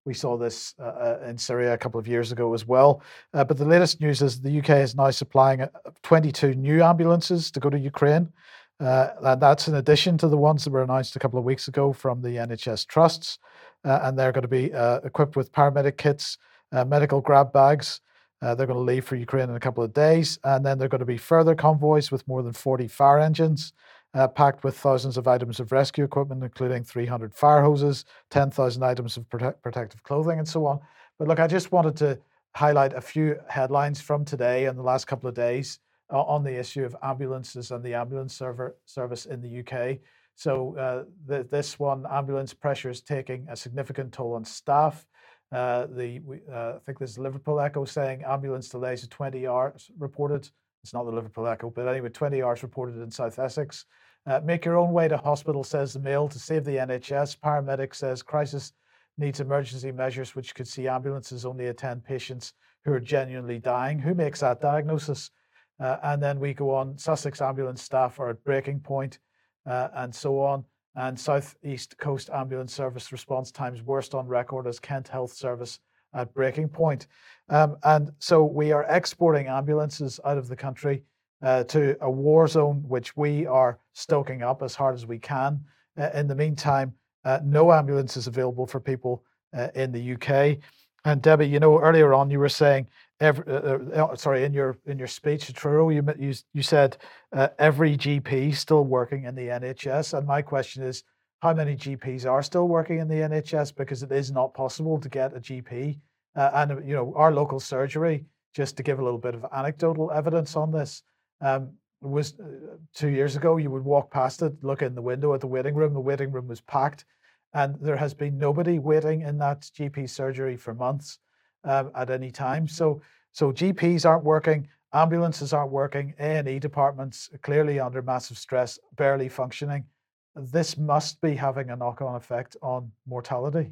We saw this uh, in Syria a couple of years ago as well. Uh, but the latest news is the UK is now supplying 22 new ambulances to go to Ukraine. And that's in addition to the ones that were announced a couple of weeks ago from the NHS trusts. and they're going to be equipped with paramedic kits, medical grab bags, uh, they're going to leave for Ukraine in a couple of days, and then there are going to be further convoys with more than 40 fire engines, uh, packed with thousands of items of rescue equipment, including 300 fire hoses, 10,000 items of prote- protective clothing, and so on. But look, I just wanted to highlight a few headlines from today and the last couple of days uh, on the issue of ambulances and the ambulance server service in the UK. So uh, the, this one, ambulance pressure is taking a significant toll on staff. Uh, the uh, I think there's Liverpool Echo saying ambulance delays of 20 hours reported. It's not the Liverpool Echo, but anyway, 20 hours reported in South Essex. Uh, make your own way to hospital, says the Mail, to save the NHS. Paramedic says crisis needs emergency measures which could see ambulances only attend patients who are genuinely dying. Who makes that diagnosis? Uh, and then we go on. Sussex ambulance staff are at breaking point, uh, and so on and Southeast Coast Ambulance Service response times worst on record as Kent Health Service at breaking point. Um, and so we are exporting ambulances out of the country uh, to a war zone, which we are stoking up as hard as we can. Uh, in the meantime, uh, no ambulance is available for people uh, in the UK. And Debbie, you know, earlier on you were saying every, uh, uh, uh, sorry, in your in your speech Truro, you you, you said uh, every GP still working in the NHS, and my question is, how many GPs are still working in the NHS? Because it is not possible to get a GP, uh, and you know, our local surgery. Just to give a little bit of anecdotal evidence on this, um, was uh, two years ago. You would walk past it, look in the window at the waiting room. The waiting room was packed, and there has been nobody waiting in that GP surgery for months um, at any time. So, so GPs aren't working, ambulances aren't working, A&E departments clearly under massive stress, barely functioning. This must be having a knock-on effect on mortality.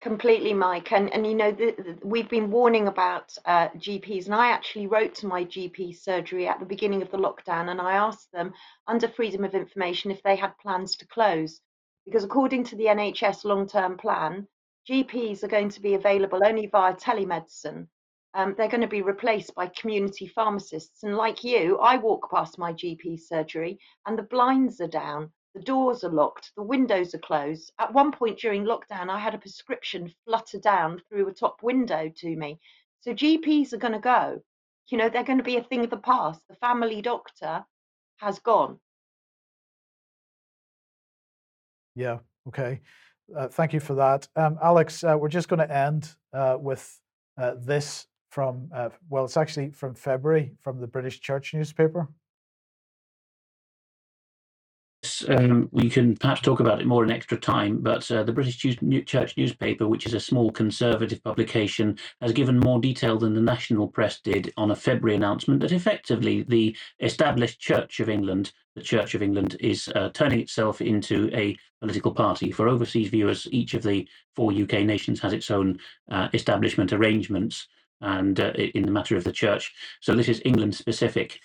Completely, Mike. And and you know the, the, we've been warning about uh, GPs, and I actually wrote to my GP surgery at the beginning of the lockdown, and I asked them under freedom of information if they had plans to close, because according to the NHS long-term plan, GPs are going to be available only via telemedicine. Um, they're going to be replaced by community pharmacists, and like you, I walk past my GP surgery, and the blinds are down the doors are locked, the windows are closed. At one point during lockdown, I had a prescription flutter down through a top window to me. So GPs are going to go. You know, they're going to be a thing of the past. The family doctor has gone. Yeah, okay. Uh, thank you for that. Um, Alex, uh, we're just going to end uh, with uh, this from, uh, well, it's actually from February from the British Church newspaper um, we can perhaps talk about it more in extra time, but uh, the British Church newspaper, which is a small conservative publication, has given more detail than the national press did on a February announcement that effectively the established Church of England, the Church of England, is uh, turning itself into a political party. For overseas viewers, each of the four UK nations has its own uh, establishment arrangements and uh, in the matter of the church. So this is England specific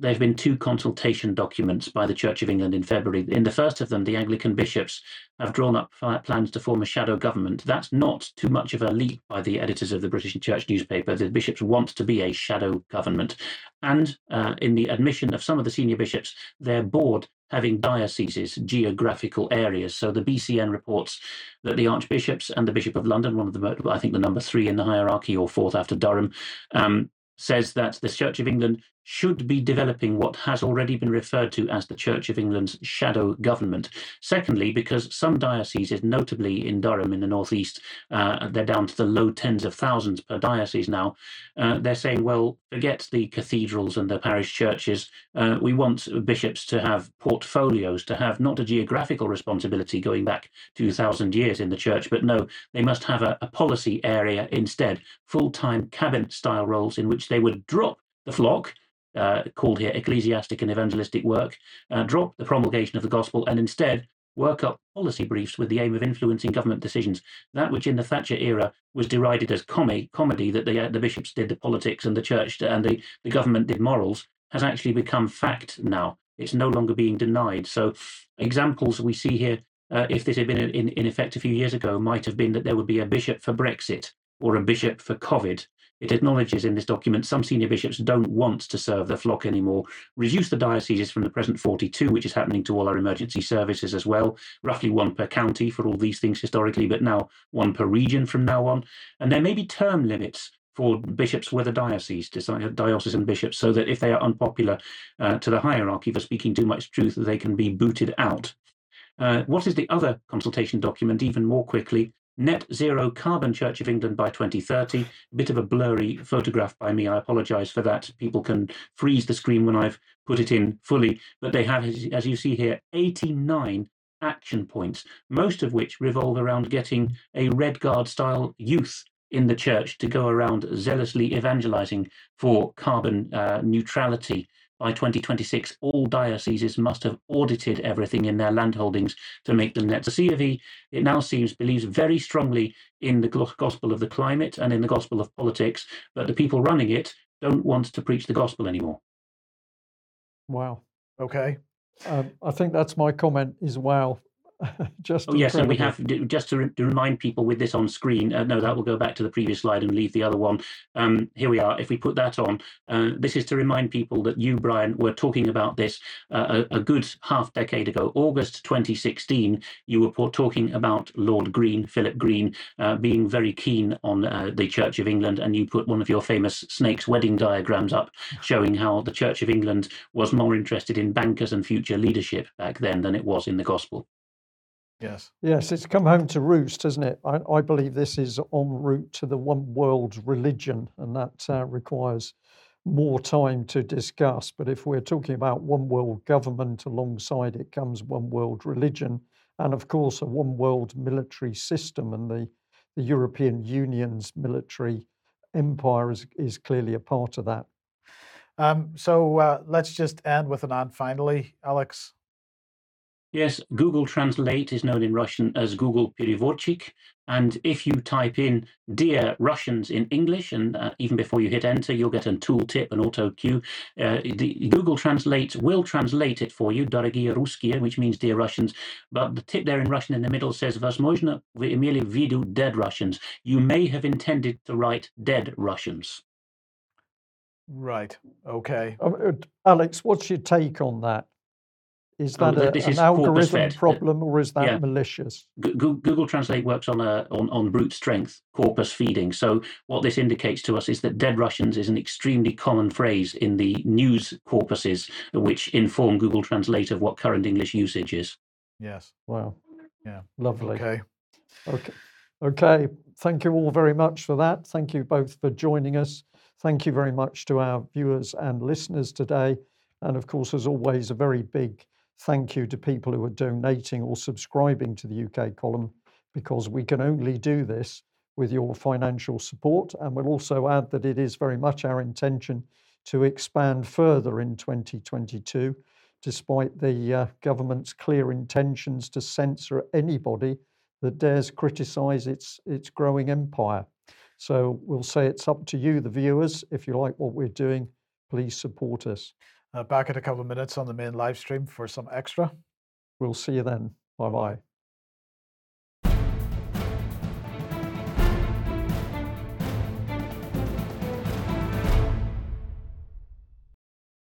there have been two consultation documents by the Church of England in February. In the first of them, the Anglican bishops have drawn up plans to form a shadow government. That's not too much of a leap by the editors of the British Church newspaper. The bishops want to be a shadow government. And uh, in the admission of some of the senior bishops, their board having dioceses, geographical areas. So the BCN reports that the archbishops and the Bishop of London, one of the, I think the number three in the hierarchy or fourth after Durham, um, says that the Church of England should be developing what has already been referred to as the Church of England's shadow government. Secondly, because some dioceses, notably in Durham in the northeast, uh, they're down to the low tens of thousands per diocese now. Uh, they're saying, well, forget the cathedrals and the parish churches. Uh, we want bishops to have portfolios, to have not a geographical responsibility going back 2,000 years in the church, but no, they must have a, a policy area instead, full time cabinet style roles in which they would drop the flock uh, called here ecclesiastic and evangelistic work, uh, drop the promulgation of the gospel and instead work up policy briefs with the aim of influencing government decisions. That which in the Thatcher era was derided as com- comedy, that the, uh, the bishops did the politics and the church and the, the government did morals, has actually become fact now. It's no longer being denied. So, examples we see here, uh, if this had been in, in effect a few years ago, might have been that there would be a bishop for Brexit or a bishop for COVID it acknowledges in this document some senior bishops don't want to serve their flock anymore, reduce the dioceses from the present 42, which is happening to all our emergency services as well, roughly one per county for all these things historically, but now one per region from now on. And there may be term limits for bishops with a diocese, diocesan bishops, so that if they are unpopular uh, to the hierarchy for speaking too much truth, they can be booted out. Uh, what is the other consultation document, even more quickly? Net zero carbon Church of England by 2030. A bit of a blurry photograph by me. I apologize for that. People can freeze the screen when I've put it in fully, but they have, as you see here, 89 action points, most of which revolve around getting a Red Guard style youth in the church to go around zealously evangelizing for carbon uh, neutrality by 2026, all dioceses must have audited everything in their landholdings to make them net. The C of E, it now seems, believes very strongly in the gospel of the climate and in the gospel of politics, but the people running it don't want to preach the gospel anymore. Wow. Okay. Um, I think that's my comment is wow. just oh, yes, and we have just to, re- to, remind people with this on screen. Uh, no, that will go back to the previous slide and leave the other one. Um, here we are. If we put that on, uh, this is to remind people that you, Brian, were talking about this uh, a, a, good half decade ago, August 2016. You were talking about Lord Green, Philip Green, uh, being very keen on uh, the Church of England, and you put one of your famous snake's wedding diagrams up, showing how the Church of England was more interested in bankers and future leadership back then than it was in the gospel. Yes. Yes, it's come home to roost, hasn't it? I, I believe this is en route to the one world religion, and that uh, requires more time to discuss. But if we're talking about one world government, alongside it comes one world religion, and of course, a one world military system, and the, the European Union's military empire is, is clearly a part of that. Um, so uh, let's just end with an and finally, Alex. Yes, Google Translate is known in Russian as Google Переводчик. And if you type in Dear Russians in English, and uh, even before you hit enter, you'll get a tooltip, an auto cue. Uh, the Google Translate will translate it for you, Дорогие русские, which means Dear Russians. But the tip there in Russian in the middle says, Возможно, вы имели в виду dead Russians. You may have intended to write dead Russians. Right. Okay. Um, uh, Alex, what's your take on that? Is Oh, that th- a, this an is algorithm corpus-fed. problem or is that Yeah. malicious? G- Google Translate works on a on, on brute strength corpus feeding. So what this indicates to us is that dead Russians is an extremely common phrase in the news corpuses which inform Google Translate of what current English usage is. Yes. Wow. Yeah. Lovely. Okay. Okay. Okay. Thank you all very much for that. Thank you both for joining us. Thank you very much to our viewers and listeners today. And of course, as always, a very big thank you to people who are donating or subscribing to the UK column because we can only do this with your financial support. And we'll also add that it is very much our intention to expand further in 2022, despite the uh, government's clear intentions to censor anybody that dares criticize its, its growing empire. So we'll say it's up to you, the viewers. If you like what we're doing, please support us. Uh, back in a couple of minutes on the main live stream for some extra. We'll see you then. Bye bye.